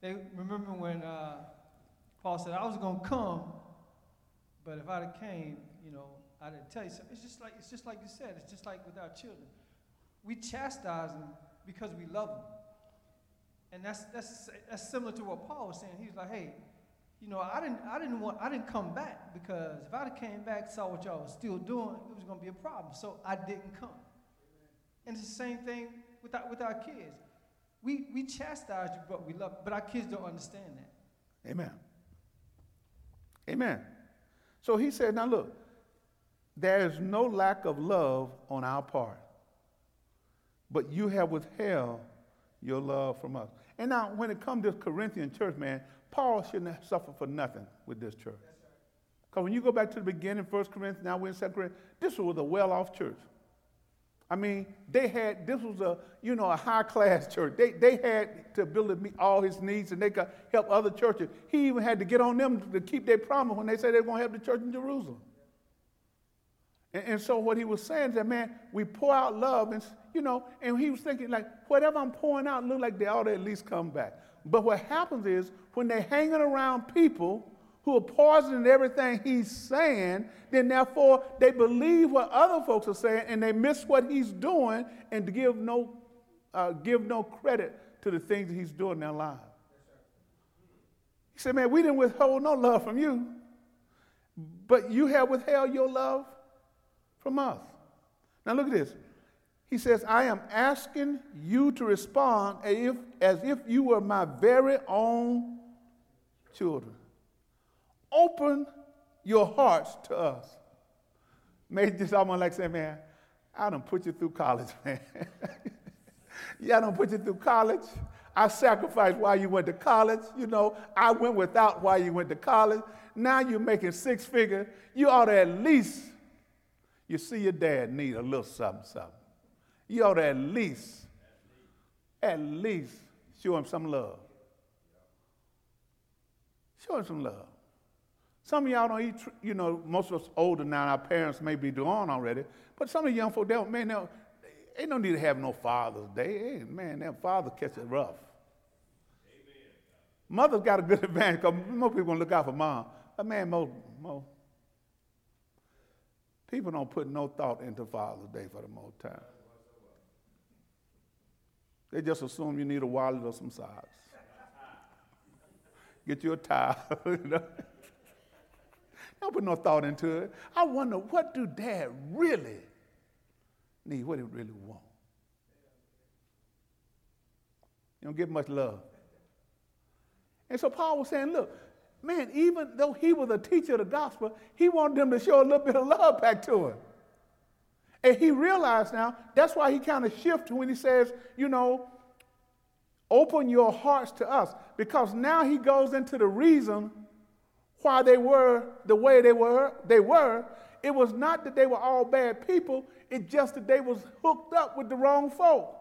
[SPEAKER 2] they remember when uh, Paul said, I was going to come, but if I'd have came, you know, I didn't tell you something. It's just like it's just like you said. It's just like with our children. We chastise them because we love them, and that's that's that's similar to what Paul was saying. He was like, "Hey, you know, I didn't I didn't want I didn't come back because if I'd have came back, saw what y'all was still doing, it was to be a problem. So I didn't come. And it's the same thing with our, with our kids. We we chastise you, but we love, but our kids don't understand that.
[SPEAKER 1] Amen. Amen. So he said, now look, there is no lack of love on our part, but you have withheld your love from us. And now, when it comes to Corinthian church, man, Paul shouldn't have suffered for nothing with this church. Because when you go back to the beginning, 1 Corinthians, now we're in 2 Corinthians, this was a well off church. I mean, they had, this was a, you know, a high class church. They, they had to ability to meet all his needs and they could help other churches. He even had to get on them to keep their promise when they said they were going to help the church in Jerusalem. And, and, so what he was saying is that, man, we pour out love and, you know, and he was thinking like, whatever I'm pouring out look like they ought to at least come back. But what happens is when they're hanging around people who are poisoning everything he's saying, then therefore they believe what other folks are saying and they miss what he's doing and give no, uh, give no credit to the things that he's doing in their lives. He said, Man, we didn't withhold no love from you, but you have withheld your love from us. Now look at this. He says, I am asking you to respond as if, as if you were my very own children. Open your hearts to us. Maybe just someone like say, man, I don't put you through college, man. yeah, I don't put you through college. I sacrificed while you went to college. You know, I went without while you went to college. Now you're making six figures. You ought to at least, you see your dad need a little something, something. You ought to at least, at least show him some love. Show him some love. Some of y'all don't eat, you know, most of us older now, our parents may be gone already, but some of the young folk, they don't, man, they they don't need to have no Father's Day. Hey, man, that father catch it rough. Amen. Mother's got a good advantage because most people going to look out for mom. But man, most, most people don't put no thought into Father's Day for the most time. They just assume you need a wallet or some socks. Get you a tie. you know. Don't put no thought into it. I wonder what do dad really need, what it really want. You don't get much love. And so Paul was saying, look, man, even though he was a teacher of the gospel, he wanted them to show a little bit of love back to him. And he realized now, that's why he kind of shifted when he says, you know, open your hearts to us. Because now he goes into the reason why they were the way they were, they were. It was not that they were all bad people, it's just that they was hooked up with the wrong folk.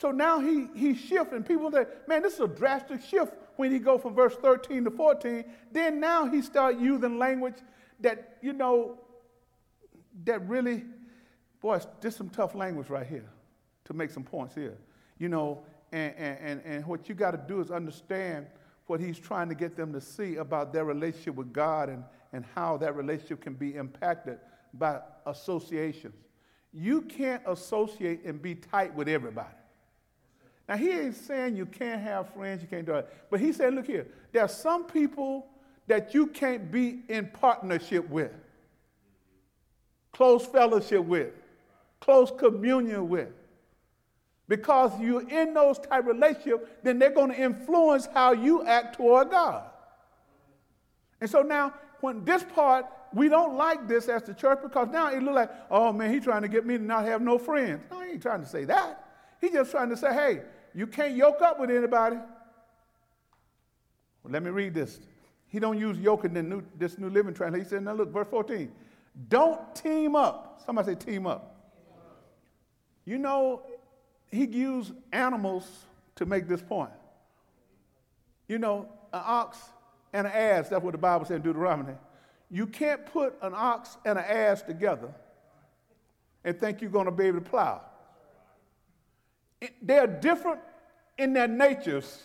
[SPEAKER 1] So now he he shifts, and people say, man, this is a drastic shift when he go from verse 13 to 14. Then now he start using language that, you know, that really, boy, this some tough language right here to make some points here. You know, and, and, and what you got to do is understand what he's trying to get them to see about their relationship with God and, and how that relationship can be impacted by associations. You can't associate and be tight with everybody. Now, he ain't saying you can't have friends, you can't do it. But he said, look here, there are some people that you can't be in partnership with, close fellowship with, close communion with. Because you're in those type relationships, then they're going to influence how you act toward God. And so now, when this part, we don't like this as the church because now it looks like, oh man, he's trying to get me to not have no friends. No, he ain't trying to say that. He's just trying to say, hey, you can't yoke up with anybody. Well, let me read this. He don't use yoke in new, this New Living Translation. He said, now look, verse 14. Don't team up. Somebody say team up. You know, he used animals to make this point. You know, an ox and an ass, that's what the Bible said in Deuteronomy. You can't put an ox and an ass together and think you're going to be able to plow. They're different in their natures.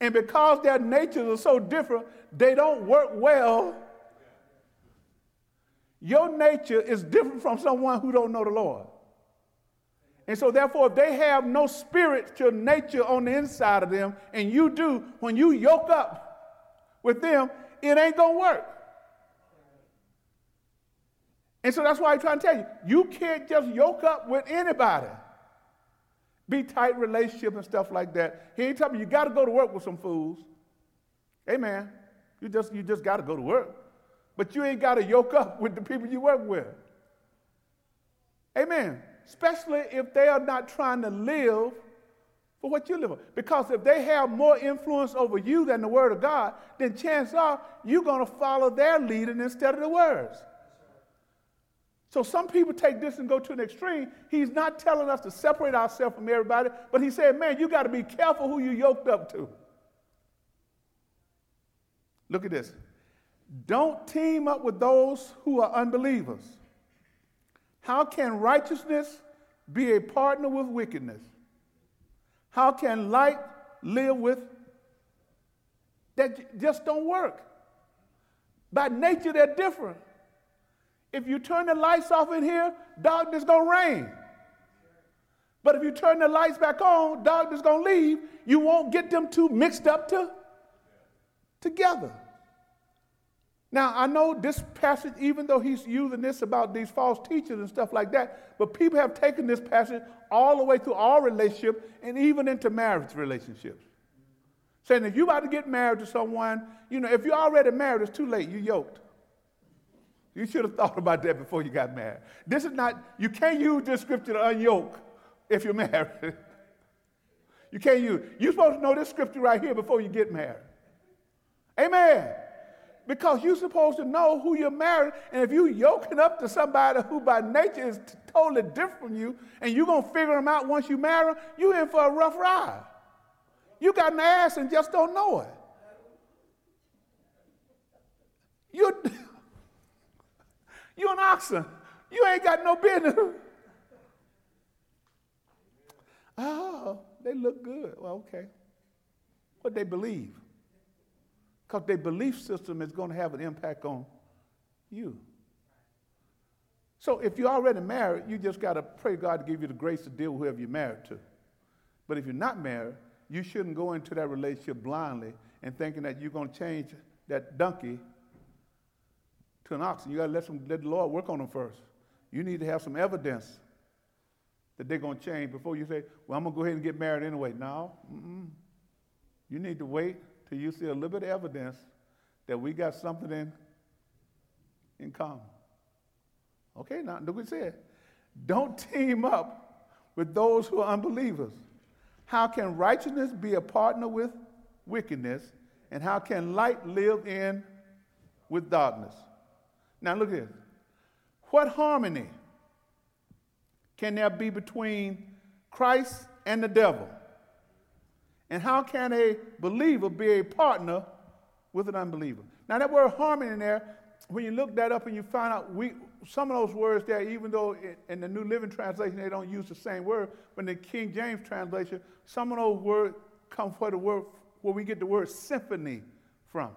[SPEAKER 1] And because their natures are so different, they don't work well. Your nature is different from someone who don't know the Lord. And so, therefore, if they have no spiritual nature on the inside of them, and you do, when you yoke up with them, it ain't gonna work. And so that's why I'm trying to tell you, you can't just yoke up with anybody. Be tight relationship and stuff like that. He ain't telling you you got to go to work with some fools. Amen. You just you just got to go to work, but you ain't got to yoke up with the people you work with. Amen especially if they are not trying to live for what you live for. Because if they have more influence over you than the Word of God, then chances are you're going to follow their leading instead of the words. So some people take this and go to an extreme. He's not telling us to separate ourselves from everybody, but he said, man, you got to be careful who you yoked up to. Look at this. Don't team up with those who are unbelievers. How can righteousness be a partner with wickedness? How can light live with that just don't work? By nature, they're different. If you turn the lights off in here, darkness gonna reign. But if you turn the lights back on, darkness gonna leave. You won't get them two mixed up to, together. Now, I know this passage, even though he's using this about these false teachers and stuff like that, but people have taken this passage all the way through all relationship and even into marriage relationships. Saying if you're about to get married to someone, you know, if you're already married, it's too late. You're yoked. You should have thought about that before you got married. This is not, you can't use this scripture to unyoke if you're married. you can't use, you're supposed to know this scripture right here before you get married. Amen because you're supposed to know who you're married. And if you're yoking up to somebody who by nature is totally different from you, and you're going to figure them out once you marry them, you're in for a rough ride. You got an ass and just don't know it. You're, you're an oxen. You ain't got no business. Oh, they look good. Well, okay. What they believe because their belief system is going to have an impact on you. So if you're already married, you just got to pray God to give you the grace to deal with whoever you're married to. But if you're not married, you shouldn't go into that relationship blindly and thinking that you're going to change that donkey an oxen. You got to let, some, let the Lord work on them first. You need to have some evidence that they're going to change before you say, well, I'm going to go ahead and get married anyway. No. Mm-mm. You need to wait till you see a little bit of evidence that we got something in, in common. Okay, now look what it said. Don't team up with those who are unbelievers. How can righteousness be a partner with wickedness? And how can light live in with darkness? Now look at this. What harmony can there be between Christ and the devil? And how can a believer be a partner with an unbeliever? Now, that word harmony in there, when you look that up and you find out we, some of those words there, even though in the New Living Translation they don't use the same word, but in the King James translation, some of those words come from the word where we get the word symphony from.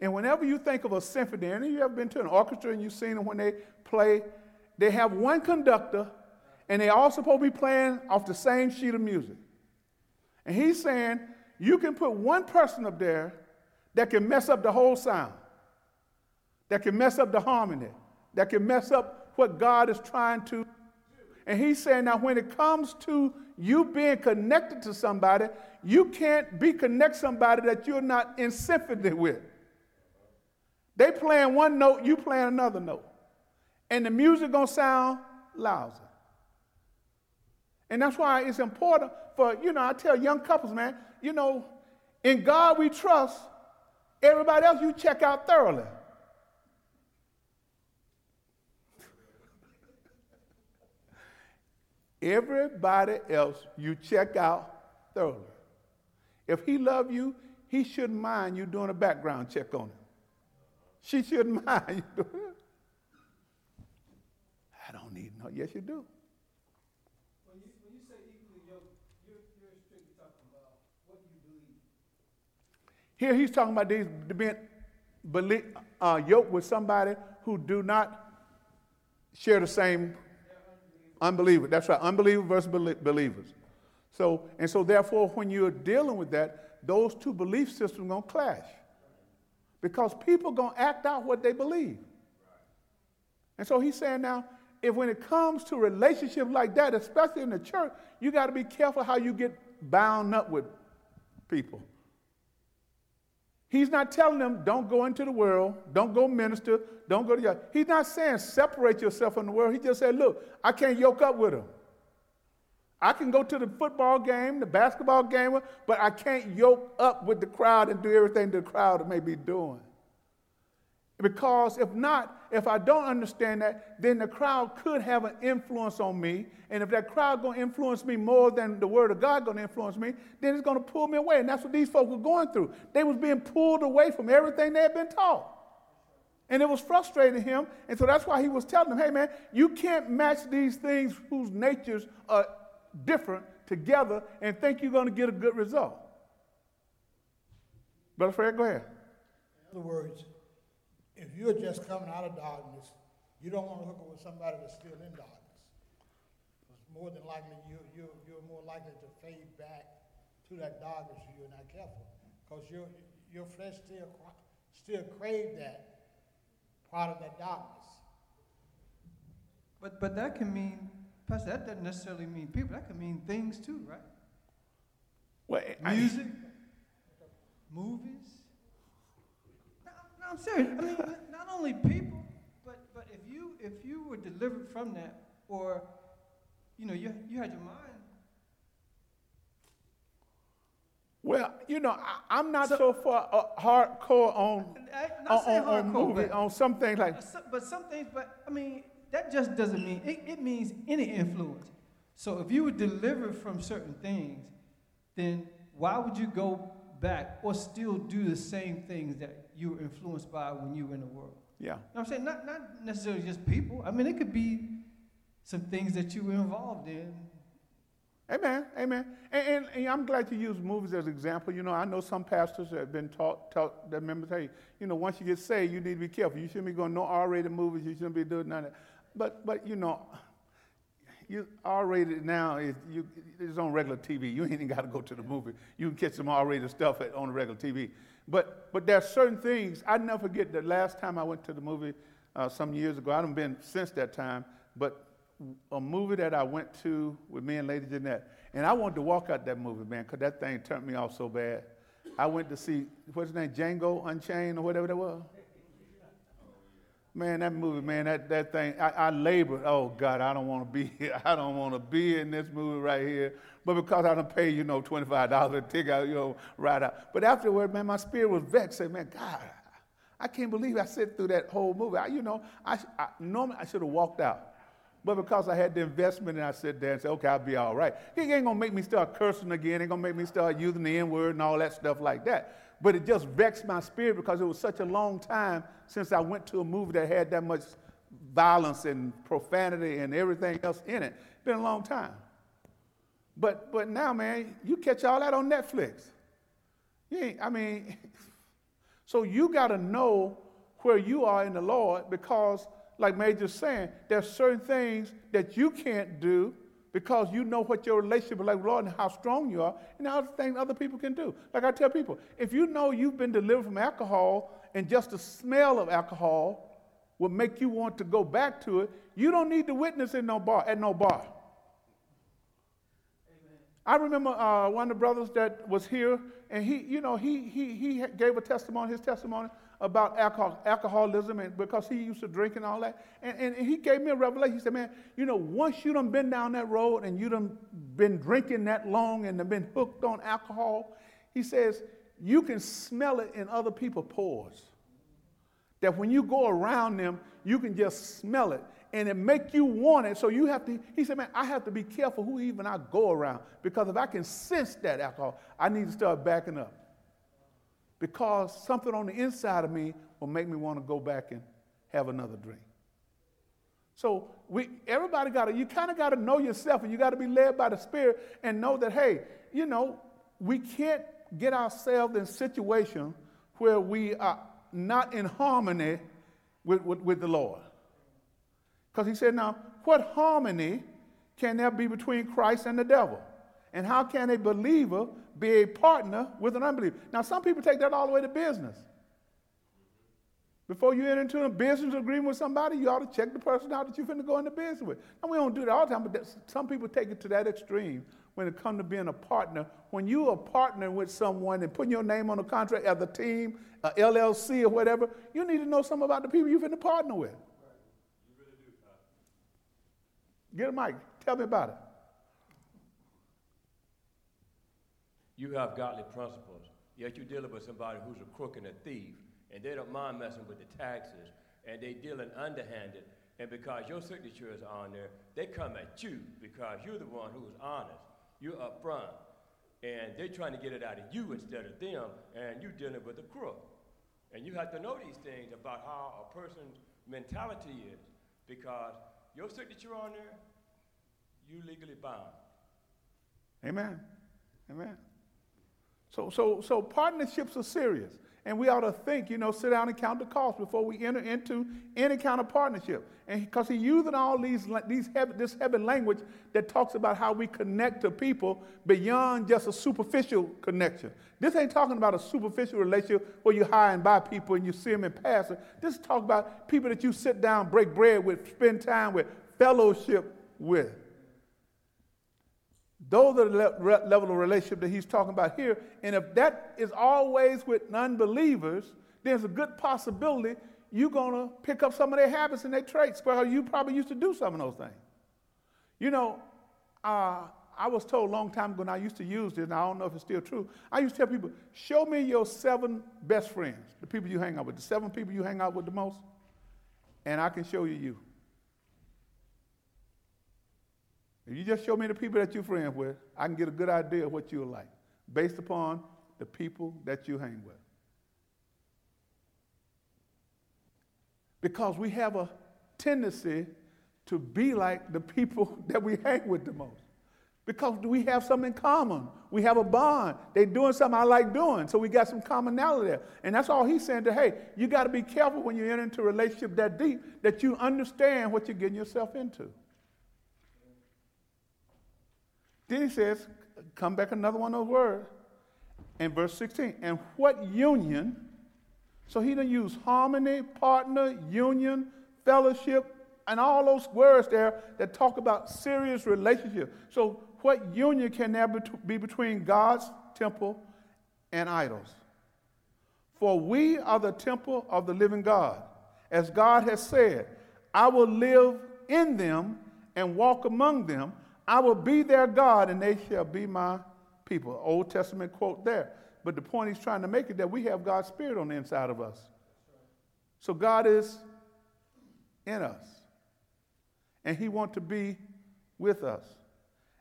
[SPEAKER 1] And whenever you think of a symphony, of you ever been to an orchestra and you've seen them when they play, they have one conductor and they all supposed to be playing off the same sheet of music. And he's saying you can put one person up there that can mess up the whole sound, that can mess up the harmony, that can mess up what God is trying to. And he's saying now, when it comes to you being connected to somebody, you can't be connect somebody that you're not in symphony with. They playing one note, you playing another note. And the music gonna sound lousy. And that's why it's important for, you know, I tell young couples, man, you know, in God we trust, everybody else you check out thoroughly. everybody else you check out thoroughly. If he love you, he shouldn't mind you doing a background check on him. She shouldn't mind you doing it. I don't need no. Yes, you do.
[SPEAKER 2] When you, when you say equally yoked, you're, you're strictly talking about what you believe.
[SPEAKER 1] Here he's talking about these being uh, yoked with somebody who do not share the same unbeliever. That's right, unbeliever versus believers. So, and so therefore, when you're dealing with that, those two belief systems to clash. Because people going to act out what they believe. And so he's saying now, if when it comes to relationships like that, especially in the church, you got to be careful how you get bound up with people. He's not telling them, don't go into the world, don't go minister, don't go to your. He's not saying separate yourself from the world. He just said, look, I can't yoke up with them. I can go to the football game, the basketball game, but I can't yoke up with the crowd and do everything the crowd may be doing. Because if not, if I don't understand that, then the crowd could have an influence on me. And if that crowd to influence me more than the word of God to influence me, then it's to pull me away. And that's what these folks were going through. They was being pulled away from everything they had been taught. And it was frustrating him. And so that's why he was telling them, hey man, you can't match these things whose natures are different together and think you're going to get a good result. Brother Fred, go ahead.
[SPEAKER 3] In other words, if you're just coming out of darkness, you don't want to hook up with somebody that's still in darkness. Because more than likely, you, you, you're more likely to fade back to that darkness if you're not careful. Because your, your flesh still, still crave that part of that darkness.
[SPEAKER 2] But, but that can mean, Pastor, that doesn't necessarily mean people. That could mean things too, right?
[SPEAKER 1] Well,
[SPEAKER 2] Music, I, movies, I'm serious. I mean, not only people, but but if you if you were delivered from that, or you know, you you had your mind.
[SPEAKER 1] Well, you know, I, am not so, so far uh, hardcore on on, on, on movie, on some things like.
[SPEAKER 2] But some things, but I mean, that just doesn't mean it, it means any influence. So if you were delivered from certain things, then why would you go back or still do the same things that you were influenced by when you were in the world.
[SPEAKER 1] Yeah.
[SPEAKER 2] You know I'm saying? Not, not necessarily just people. I mean, it could be some things that you were involved in.
[SPEAKER 1] Amen, amen. And, and, and, I'm glad you use movies as an example. You know, I know some pastors that have been taught, taught that members, hey, you know, once you get saved, you need to be careful. You shouldn't be going no R-rated movies. You shouldn't be doing none of that. But, but you know, you R-rated now is you, it's on regular TV. You ain't even got to go to the movie. You can catch some R-rated stuff at, on regular TV. But, but there are certain things, I never forget the last time I went to the movie, uh, some years ago. I haven't been since that time, but a movie that I went to with me and Lady Jeanette, and I wanted to walk out that movie, man, because that thing turned me off so bad. I went to see what's his name, Django Unchained or whatever that was. Man, that movie, man, that, that thing, I, I labored. Oh, God, I don't want to be here. I don't want to be in this movie right here. But because I don't pay, you know, $25 a ticket, you know, right out. But afterward, man, my spirit was vexed. Say, man, God, I can't believe I sit through that whole movie. I, you know, I, I normally I should have walked out. But because I had the investment and I sit there and say, okay, I'll be all right. He ain't gonna make me start cursing again. Ain't gonna make me start using the N word and all that stuff like that. But it just vexed my spirit because it was such a long time since I went to a movie that had that much violence and profanity and everything else in it. It's been a long time. But but now, man, you catch all that on Netflix. You I mean, so you gotta know where you are in the Lord because, like Major's saying, there's certain things that you can't do because you know what your relationship is like with Lord and how strong you are, and other things other people can do. Like I tell people, if you know you've been delivered from alcohol and just the smell of alcohol will make you want to go back to it, you don't need to witness in no bar at no bar. I remember uh, one of the brothers that was here, and he, you know, he, he, he gave a testimony, his testimony about alcohol, alcoholism, and because he used to drink and all that. And, and, and he gave me a revelation. He said, man, you know, once you done been down that road and you done been drinking that long and been hooked on alcohol, he says, you can smell it in other people's pores. That when you go around them, you can just smell it and it make you want it. So you have to, he said, man, I have to be careful who even I go around because if I can sense that alcohol, I need to start backing up. Because something on the inside of me will make me want to go back and have another drink. So we, everybody got to, you kind of got to know yourself and you got to be led by the Spirit and know that, hey, you know, we can't get ourselves in situations where we are not in harmony with, with, with the Lord. Because he said, now, what harmony can there be between Christ and the devil? And how can a believer be a partner with an unbeliever? Now, some people take that all the way to business. Before you enter into a business agreement with somebody, you ought to check the person out that you're going to go into business with. And we don't do that all the time, but some people take it to that extreme when it comes to being a partner. When you are partnering with someone and putting your name on a contract as a team, a LLC, or whatever, you need to know something about the people you're going to partner with. Get a mic. Tell me about it.
[SPEAKER 4] You have godly principles, yet you're dealing with somebody who's a crook and a thief, and they don't mind messing with the taxes, and they dealing underhanded, and because your signature is on there, they come at you because you're the one who's honest. You're upfront, and they're trying to get it out of you instead of them, and you're dealing with a crook. And you have to know these things about how a person's mentality is, because your signature on there, you legally bound.
[SPEAKER 1] Amen. Amen. So, so, so partnerships are serious. And we ought to think, you know, sit down and count the cost before we enter into any kind of partnership. And because he, he's using all these, these this heavy language that talks about how we connect to people beyond just a superficial connection. This ain't talking about a superficial relationship where you hire and buy people and you see them in passing. This is talking about people that you sit down, break bread with, spend time with, fellowship with. Those are the le- level of relationship that he's talking about here. And if that is always with non-believers, there's a good possibility you're going to pick up some of their habits and their traits because you probably used to do some of those things. You know, uh, I was told a long time ago, and I used to use this, and I don't know if it's still true. I used to tell people, show me your seven best friends, the people you hang out with, the seven people you hang out with the most, and I can show you you. If you just show me the people that you're friends with, I can get a good idea of what you're like based upon the people that you hang with. Because we have a tendency to be like the people that we hang with the most. Because we have something in common. We have a bond. They're doing something I like doing. So we got some commonality there. And that's all he's saying to, hey, you got to be careful when you enter into a relationship that deep that you understand what you're getting yourself into. Then he says, come back another one of those words in verse 16. And what union? So he didn't use harmony, partner, union, fellowship, and all those words there that talk about serious relationship. So, what union can there be between God's temple and idols? For we are the temple of the living God. As God has said, I will live in them and walk among them. I will be their God, and they shall be my people. Old Testament quote there. But the point he's trying to make is that we have God's Spirit on the inside of us. So God is in us. And he wants to be with us.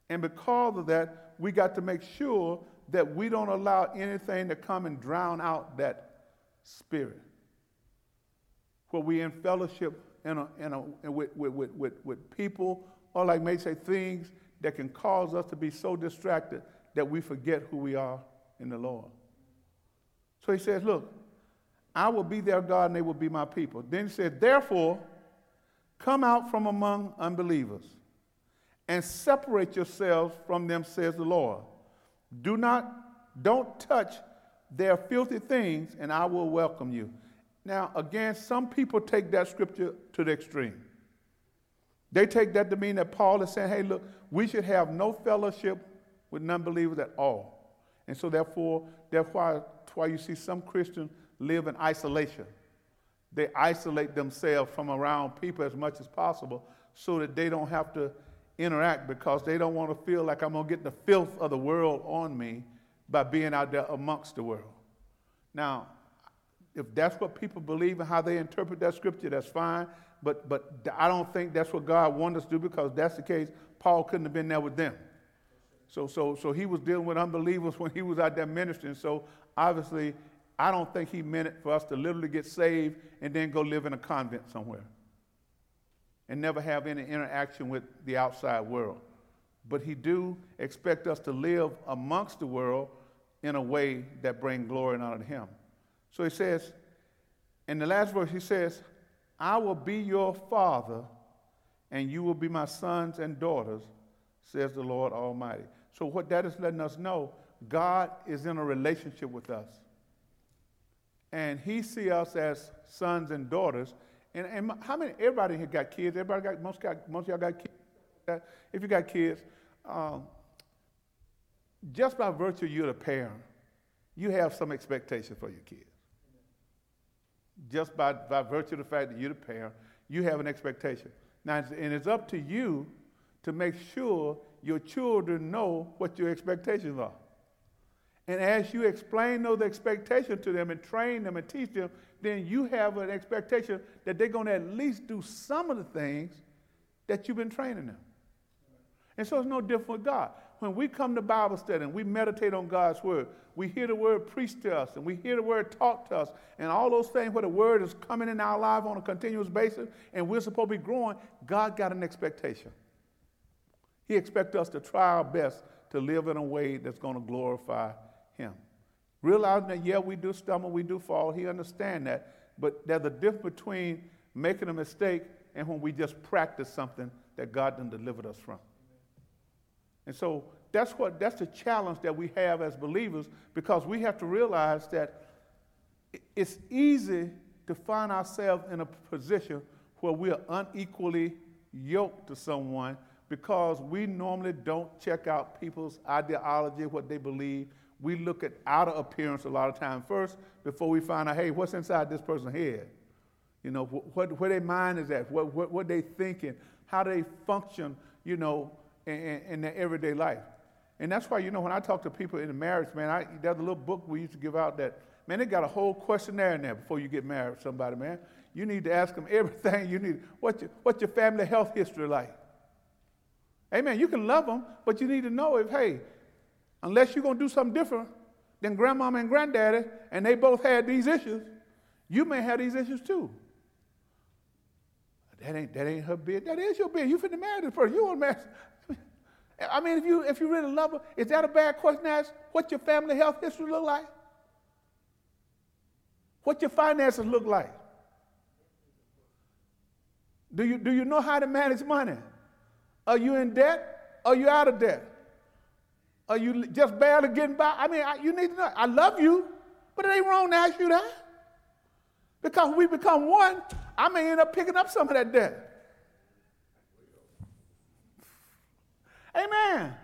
[SPEAKER 1] And because of that, we got to make sure that we don't allow anything to come and drown out that spirit. Where we're in fellowship in a, in a, with, with, with, with people, or like may say things that can cause us to be so distracted that we forget who we are in the Lord. So he says, Look, I will be their God and they will be my people. Then he said, Therefore, come out from among unbelievers and separate yourselves from them, says the Lord. Do not, don't touch their filthy things, and I will welcome you. Now, again, some people take that scripture to the extreme. They take that to mean that Paul is saying, hey, look, we should have no fellowship with non believers at all. And so, therefore, that's why, why you see some Christians live in isolation. They isolate themselves from around people as much as possible so that they don't have to interact because they don't want to feel like I'm going to get the filth of the world on me by being out there amongst the world. Now, if that's what people believe and how they interpret that scripture, that's fine. But, but I don't think that's what God wanted us to do because that's the case. Paul couldn't have been there with them. So, so, so he was dealing with unbelievers when he was out there ministering. So obviously, I don't think he meant it for us to literally get saved and then go live in a convent somewhere and never have any interaction with the outside world. But he do expect us to live amongst the world in a way that bring glory and honor to him. So he says, in the last verse, he says, I will be your father, and you will be my sons and daughters, says the Lord Almighty. So, what that is letting us know, God is in a relationship with us. And he sees us as sons and daughters. And, and how many, everybody here got kids? Everybody got, most, got, most of y'all got kids? If you got kids, um, just by virtue you're the parent, you have some expectation for your kids. Just by, by virtue of the fact that you're the parent, you have an expectation. Now, and it's up to you to make sure your children know what your expectations are. And as you explain those expectations to them and train them and teach them, then you have an expectation that they're going to at least do some of the things that you've been training them. And so it's no different with God. When we come to Bible study and we meditate on God's word, we hear the word preached to us and we hear the word taught to us, and all those things where the word is coming in our life on a continuous basis and we're supposed to be growing, God got an expectation. He expects us to try our best to live in a way that's going to glorify Him. Realizing that, yeah, we do stumble, we do fall, He understands that, but there's a difference between making a mistake and when we just practice something that God done delivered us from. And so that's what that's the challenge that we have as believers because we have to realize that it's easy to find ourselves in a position where we are unequally yoked to someone because we normally don't check out people's ideology, what they believe. We look at outer appearance a lot of time first before we find out, hey, what's inside this person's head? You know, what, where their mind is at, what, what, what they thinking, how they function, you know, in, in their everyday life. And that's why, you know, when I talk to people in the marriage, man, I, there's a little book we used to give out that, man, they got a whole questionnaire in there before you get married with somebody, man. You need to ask them everything you need. What's your, what's your family health history like? Amen. You can love them, but you need to know if, hey, unless you're going to do something different than grandmama and granddaddy, and they both had these issues, you may have these issues too. That ain't, that ain't her bid. That is your bid. You finna marry this person. You want to marry. I mean, if you, if you really love her, is that a bad question to ask? What your family health history look like? What your finances look like? Do you, do you know how to manage money? Are you in debt? Are you out of debt? Are you just barely getting by? I mean, I, you need to know. I love you, but it ain't wrong to ask you that. Because we become one, I may end up picking up some of that debt. Amen.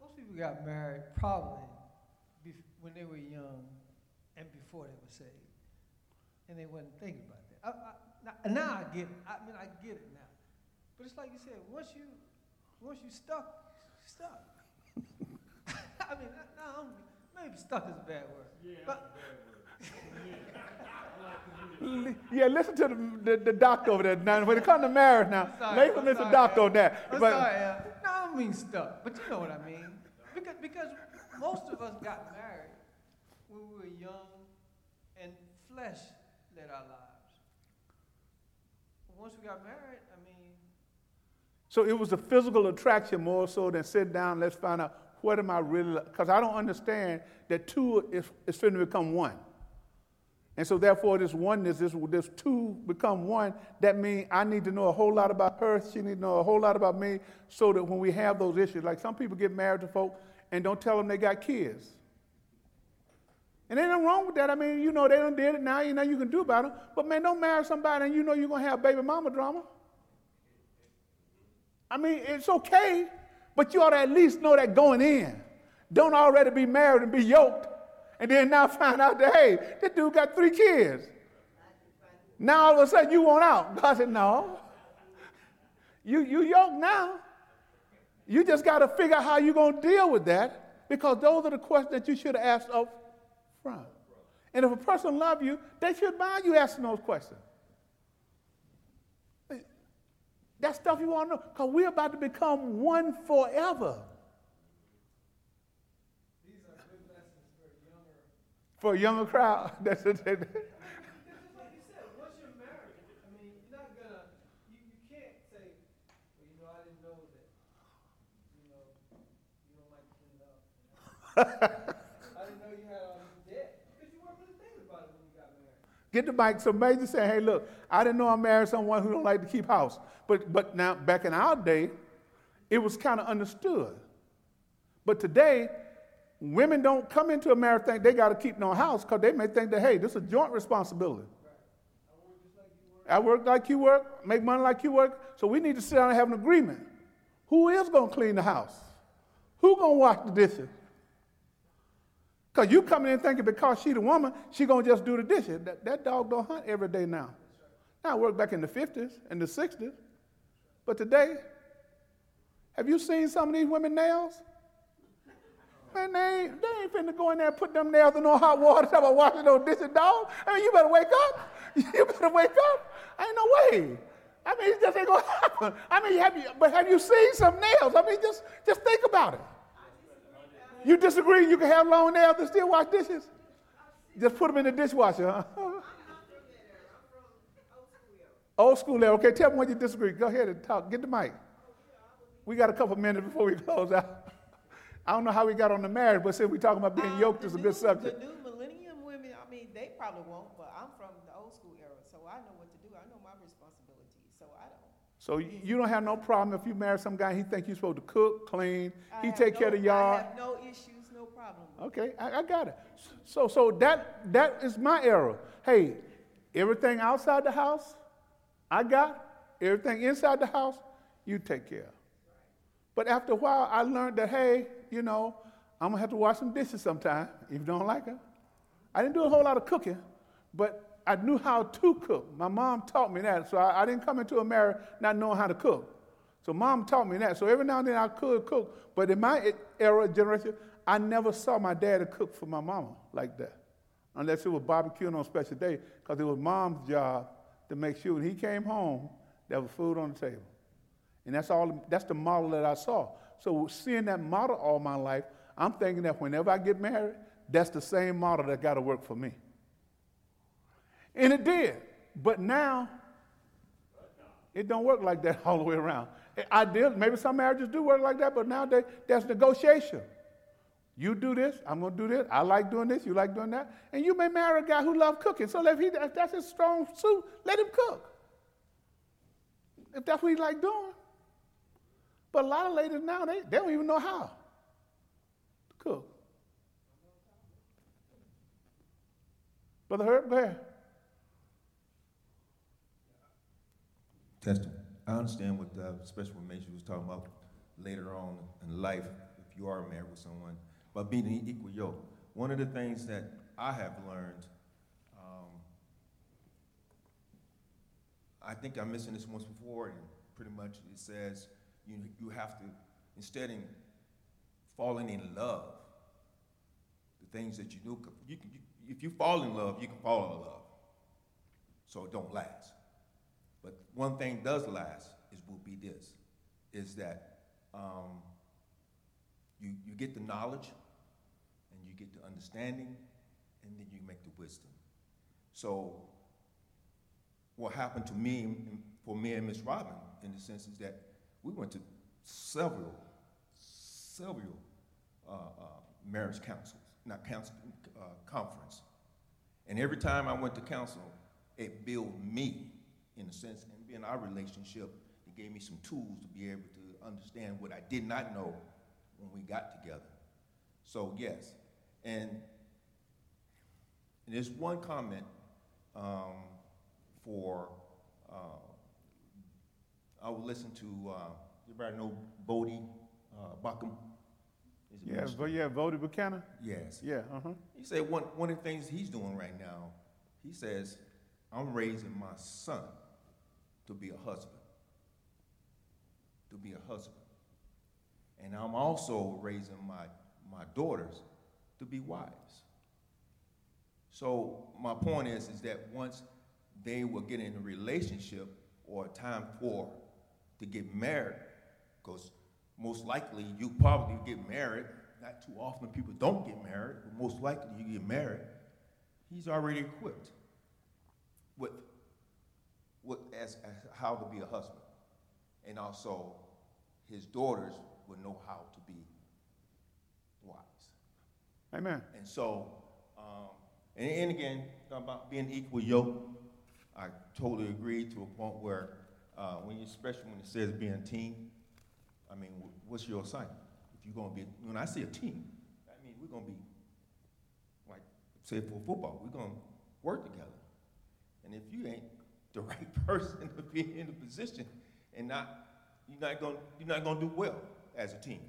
[SPEAKER 2] Most people got married probably when they were young and before they were saved. And they wasn't thinking about that. I, I, now, now I get it. I mean, I get it now. But it's like you said, once you, once you stuck, stuck. I mean, I, I don't, maybe stuck is a bad word. Yeah, but,
[SPEAKER 1] L- Yeah, listen to the, the, the doctor over there. Now, when it comes to marriage now,
[SPEAKER 2] Sorry,
[SPEAKER 1] listen
[SPEAKER 2] I'm
[SPEAKER 1] to the
[SPEAKER 2] sorry,
[SPEAKER 1] doctor on that.
[SPEAKER 2] I'm
[SPEAKER 1] But-
[SPEAKER 2] sorry, Al. No, I don't mean stuck, but you know what I mean. Because, because most of us got married when we were young and flesh led our lives. But once we got married, I mean,
[SPEAKER 1] So it was a physical attraction more so than sit down, let's find out what am I really, because I don't understand that two is, is finna become one. And so therefore this oneness, this, this two become one, that means I need to know a whole lot about her, she need to know a whole lot about me, so that when we have those issues, like some people get married to folk and don't tell them they got kids. And ain't nothing wrong with that. I mean, you know, they done did it now, you know you can do about it. But man, don't marry somebody and you know you're gonna have baby mama drama. I mean, it's okay, but you ought to at least know that going in. Don't already be married and be yoked, and then now find out that, hey, this dude got three kids. Now all of a sudden you want out. God said, no. You, you yoked now. You just got to figure out how you're going to deal with that because those are the questions that you should have asked up front. And if a person love you, they should mind you asking those questions. That stuff you want to know, because we're about to become one forever.
[SPEAKER 2] these are good lessons for younger.
[SPEAKER 1] For a younger crowd. That's it.
[SPEAKER 2] Because just like you said, once you're married, I mean, you're not gonna, you, you can't say, well, you know, I didn't know that, you know, you don't like to clean up. you know. I didn't know you had all debt, because you weren't really thinking about it when you got married.
[SPEAKER 1] Get the mic. So Major saying, hey, look, I didn't know I married someone who don't like to keep house. But, but now, back in our day, it was kind of understood. But today, women don't come into a marriage they got to keep no house because they may think that, hey, this is a joint responsibility. I work like you work, make money like you work. So we need to sit down and have an agreement. Who is going to clean the house? Who going to wash the dishes? Because you coming in thinking because she the woman, she going to just do the dishes. That, that dog don't hunt every day now. Now, I worked back in the 50s and the 60s. But today, have you seen some of these women nails? Man, they ain't, they ain't finna go in there and put them nails in no hot water talk about washing no dishes, dog. I mean, you better wake up. You better wake up. Ain't no way. I mean, it just ain't gonna happen. I mean, have you, but have you seen some nails? I mean, just, just think about it. You disagree you can have long nails and still wash dishes? Just put them in the dishwasher, huh? Old school era. Okay, tell me what you disagree. Go ahead and talk. Get the mic. We got a couple minutes before we close out. I don't know how we got on the marriage, but since we talking about being
[SPEAKER 5] Um,
[SPEAKER 1] yoked, is a
[SPEAKER 5] new-
[SPEAKER 1] good subject.
[SPEAKER 5] The new millennium women, I mean, they probably won't, but I'm from the old school era, so I know what to do. I know my responsibilities, so I don't.
[SPEAKER 1] So you don't have no problem if you marry some guy, he think you're supposed to cook, clean,
[SPEAKER 5] I
[SPEAKER 1] he take care of the
[SPEAKER 5] no-
[SPEAKER 1] yard.
[SPEAKER 5] I have no issues, no problem.
[SPEAKER 1] Okay, I, I got it. So, so that that is my era. Hey, everything outside the house, I got. Everything inside the house, you take care. of. But after a while, I learned that hey, you know, I'm gonna have to wash some dishes sometime if you don't like it. I didn't do a whole lot of cooking, but I knew how to cook. My mom taught me that, so I, I didn't come into a marriage not knowing how to cook. So mom taught me that. So every now and then I could cook, but in my era generation, I never saw my dad cook for my mama like that, unless it was barbecuing on a special day, because it was mom's job to make sure when he came home, there was food on the table. And that's all that's the model that I saw. So seeing that model all my life, I'm thinking that whenever I get married, that's the same model that got to work for me. And it did. But now it don't work like that all the way around. I did, maybe some marriages do work like that, but nowadays that's negotiation. You do this, I'm gonna do this. I like doing this, you like doing that. And you may marry a guy who loves cooking. So if, he, if that's his strong suit, let him cook. If that's what he like doing. But a lot of ladies now, they, they don't even know how to cook. Brother Herb, go ahead.
[SPEAKER 6] I understand what the special information was talking about later on in life, if you are married with someone, but being an equal yoke. One of the things that I have learned, um, I think I mentioned this once before, and pretty much it says you, you have to, instead of falling in love, the things that you do, you, you, if you fall in love, you can fall in love. So it don't last. But one thing does last is will be this, is that um, you, you get the knowledge and you get the understanding and then you make the wisdom. So what happened to me, for me and Miss Robin, in the sense is that we went to several, several uh, uh, marriage councils, not council, uh, conference. And every time I went to council, it built me, in a sense, and being our relationship, it gave me some tools to be able to understand what I did not know when we got together. So yes, and, and there's one comment um, for, uh, I would listen to, uh, everybody know Voddie uh, Baucham?
[SPEAKER 1] Yeah,
[SPEAKER 6] minister?
[SPEAKER 1] but yeah, voted Buchanan?
[SPEAKER 6] Yes.
[SPEAKER 1] Yeah, uh-huh.
[SPEAKER 6] He said one, one of the things he's doing right now, he says, I'm raising my son to be a husband. To be a husband. And I'm also raising my, my daughters to be wives. So my point is, is that once they will get in a relationship or a time for to get married, because most likely you probably get married. Not too often people don't get married, but most likely you get married. He's already equipped with, with as, as how to be a husband, and also his daughters will know how to be wives.
[SPEAKER 1] Amen.
[SPEAKER 6] And so, um, and, and again, talking about being equal yoke, I totally agree to a point where, uh, when you, especially when it says being a team, I mean, what's your assignment? If you're gonna be, when I see a team, I mean, we're gonna be, like, say for football, we're gonna work together. And if you ain't the right person to be in the position and not, you're not gonna, you're not gonna do well as a team,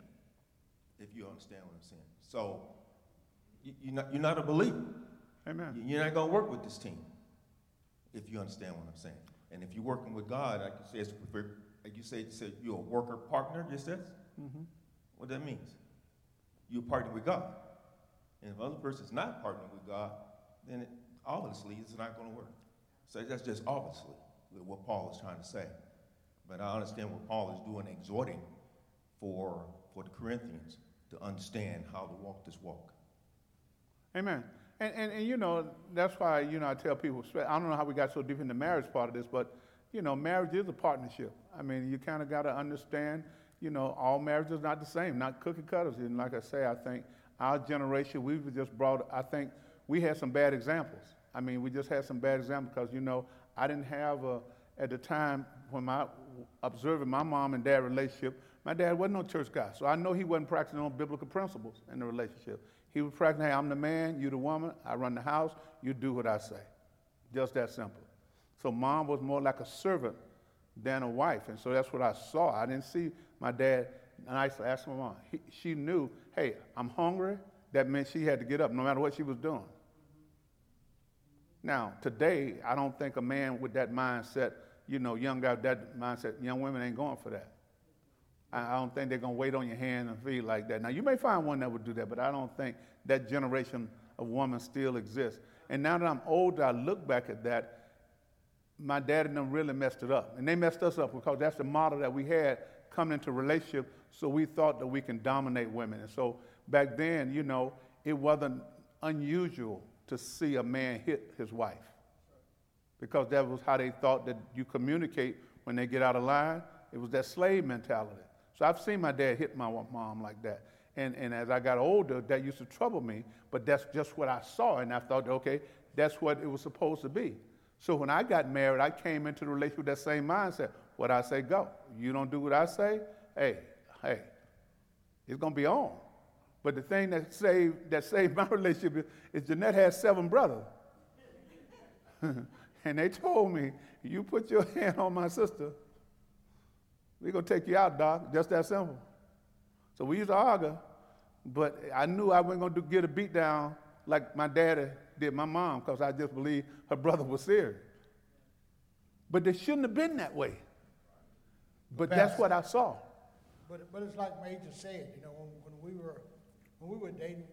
[SPEAKER 6] if you understand what I'm saying. So, you- you're not, you're not a believer.
[SPEAKER 1] Amen.
[SPEAKER 6] You're not gonna work with this team, if you understand what I'm saying. And if you're working with God, like you say, it's, like you say, say you're a worker partner, just says?
[SPEAKER 1] Mhm.
[SPEAKER 6] What that means? You're partnering with God. And if the other person's not partnering with God, then it, obviously it's not gonna work. So that's just obviously what Paul is trying to say. But I understand what Paul is doing, exhorting for, for the Corinthians to understand how to walk this walk.
[SPEAKER 1] Amen. And, and, and you know, that's why, you know, I tell people, I don't know how we got so deep in the marriage part of this, but, you know, marriage is a partnership. I mean, you kind of got to understand, you know, all marriages are not the same, not cookie cutters. And like I say, I think our generation, we've just brought, I think we had some bad examples. I mean, we just had some bad examples because, you know, I didn't have a, at the time when my, observing my mom and dad relationship, my dad wasn't no church guy. So I know he wasn't practicing on biblical principles in the relationship. He was practicing, hey, I'm the man, you're the woman, I run the house, you do what I say. Just that simple. So mom was more like a servant than a wife. And so that's what I saw. I didn't see my dad, and I used to ask my mom. He, she knew, hey, I'm hungry. That meant she had to get up no matter what she was doing. Now, today, I don't think a man with that mindset, you know, young guy with that mindset, young women ain't going for that. I don't think they're going to wait on your hand and feet like that. Now, you may find one that would do that, but I don't think that generation of women still exists. And now that I'm older, I look back at that. My dad and them really messed it up. And they messed us up because that's the model that we had coming into relationship. So we thought that we can dominate women. And so back then, you know, it wasn't unusual to see a man hit his wife because that was how they thought that you communicate when they get out of line. It was that slave mentality. So I've seen my dad hit my mom like that. And, and as I got older, that used to trouble me, but that's just what I saw. And I thought, okay, that's what it was supposed to be. So when I got married, I came into the relationship with that same mindset. What I say, go. You don't do what I say, hey, hey, it's going to be on. But the thing that saved, that saved my relationship is, is Jeanette has seven brothers. and they told me, you put your hand on my sister, we're going to take you out, doc. Just that simple. So we used to argue, but I knew I wasn't going to get a beat down like my daddy did my mom because I just believed her brother was serious. But they shouldn't have been that way. But that's what I saw.
[SPEAKER 3] But, but it's like Major said, you know, when, when we were, when we were dating,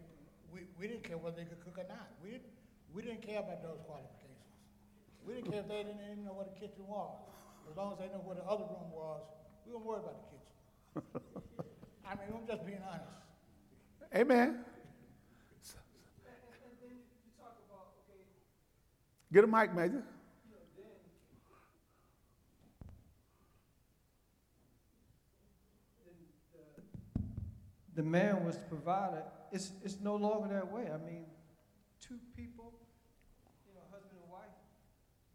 [SPEAKER 3] we, we didn't care whether they could cook or not. We didn't, we didn't care about those qualifications. We didn't care if they didn't even know what the kitchen was. As long as they knew where the other room was, we weren't worried about the kitchen. I mean, I'm just being honest.
[SPEAKER 1] Amen. Get a mic, Major.
[SPEAKER 2] the man was the provider. It's, it's no longer that way. I mean, two people, you know, husband and wife,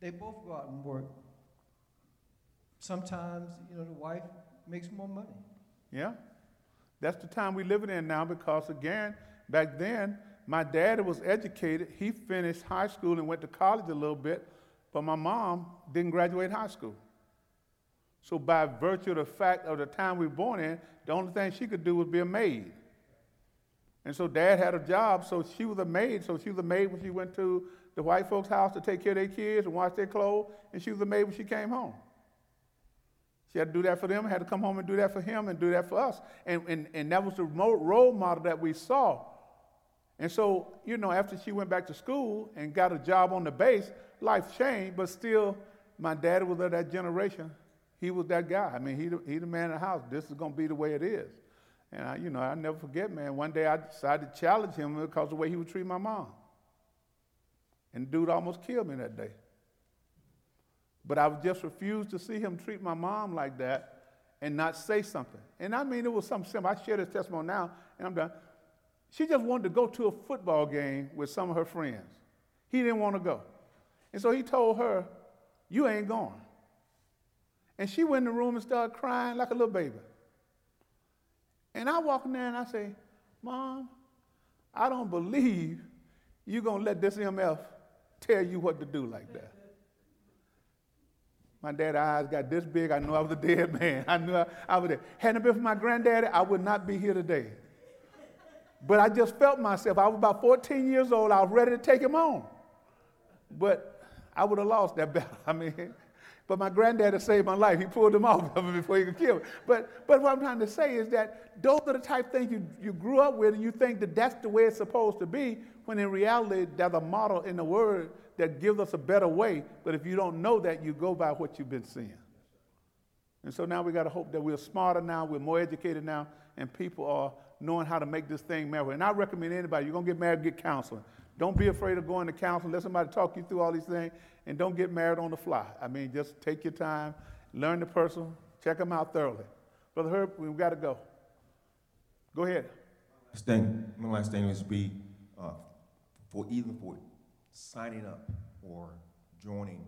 [SPEAKER 2] they both go out and work. Sometimes, you know, the wife makes more money.
[SPEAKER 1] Yeah. That's the time we're living in now because, again, back then, my dad was educated. He finished high school and went to college a little bit, but my mom didn't graduate high school. So, by virtue of the fact of the time we were born in, the only thing she could do was be a maid. And so, dad had a job, so she was a maid. So, she was a maid when she went to the white folks' house to take care of their kids and wash their clothes, and she was a maid when she came home. She had to do that for them, had to come home and do that for him and do that for us. And, and, and that was the role model that we saw. And so, you know, after she went back to school and got a job on the base, life changed, but still, my dad was of that generation he was that guy. I mean, he he the man in the house. This is going to be the way it is. And, I, you know, I never forget, man, one day I decided to challenge him because of the way he would treat my mom. And dude almost killed me that day. But I just refused to see him treat my mom like that and not say something. And I mean, it was something simple. I share this testimony now, and I'm done. She just wanted to go to a football game with some of her friends. He didn't want to go. And so he told her, You ain't going. And she went in the room and started crying like a little baby. And I walk in there and I say, Mom, I don't believe you're going to let this MF tell you what to do like that. My dad's eyes got this big. I knew I was a dead man. I knew I, I was there. Hadn't it been for my granddaddy, I would not be here today. But I just felt myself. I was about 14 years old. I was ready to take him on. But I would have lost that battle. I mean, but my granddaddy saved my life. He pulled him off of me before he could kill me. But, but what I'm trying to say is that those are the type of things you, you grew up with, and you think that that's the way it's supposed to be, when in reality, there's a model in the Word that gives us a better way. But if you don't know that, you go by what you've been seeing. And so now we got to hope that we're smarter now, we're more educated now, and people are knowing how to make this thing marry. And I recommend anybody, you're going to get married, get counseling. Don't be afraid of going to counseling. Let somebody talk you through all these things and don't get married on the fly. I mean, just take your time, learn the person, check them out thoroughly. Brother Herb, we've got to go. Go ahead.
[SPEAKER 6] Thing, my last thing is be uh, for even for signing up or joining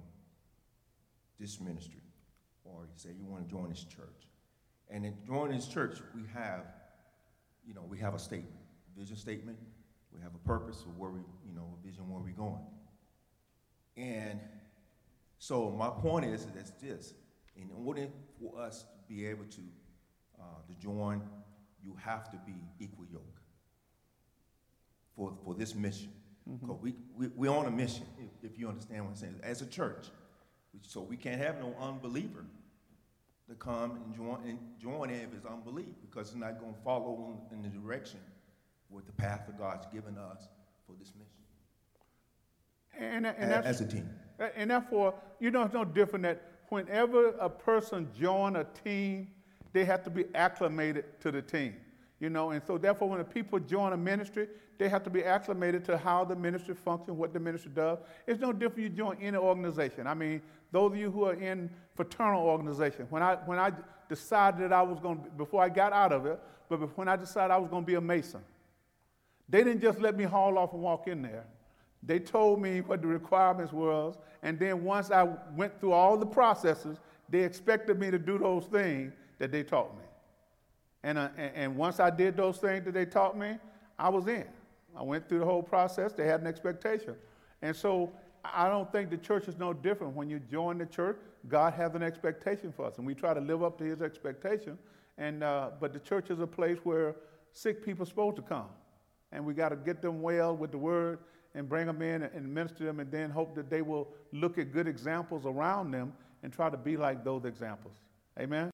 [SPEAKER 6] this ministry, or you say you want to join this church. And in joining this church, we have, you know, we have a statement, vision statement. We have a purpose of where we, you know, a vision where we're going. And so my point is that's this, in order for us to be able to, uh, to join, you have to be equal yoke for, for this mission. Because mm-hmm. we, we, we're on a mission, if, if you understand what I'm saying, as a church. So we can't have no unbeliever to come and join, and join in if it's unbelief, because it's not going to follow in the direction with the path that God's given us for this mission.
[SPEAKER 1] And, and that's,
[SPEAKER 6] as a team.
[SPEAKER 1] And therefore, you know, it's no different that whenever a person join a team, they have to be acclimated to the team. You know, and so therefore, when the people join a ministry, they have to be acclimated to how the ministry functions, what the ministry does. It's no different you join any organization. I mean, those of you who are in fraternal organization, when I when I decided that I was going to, before I got out of it, but when I decided I was going to be a Mason, they didn't just let me haul off and walk in there. They told me what the requirements was, and then once I went through all the processes, they expected me to do those things that they taught me. And, uh, and once I did those things that they taught me, I was in. I went through the whole process. They had an expectation. And so I don't think the church is no different. When you join the church, God has an expectation for us, and we try to live up to His expectation. And uh, but the church is a place where sick people are supposed to come, and we got to get them well with the Word and bring them in and minister them, and then hope that they will look at good examples around them and try to be like those examples. Amen.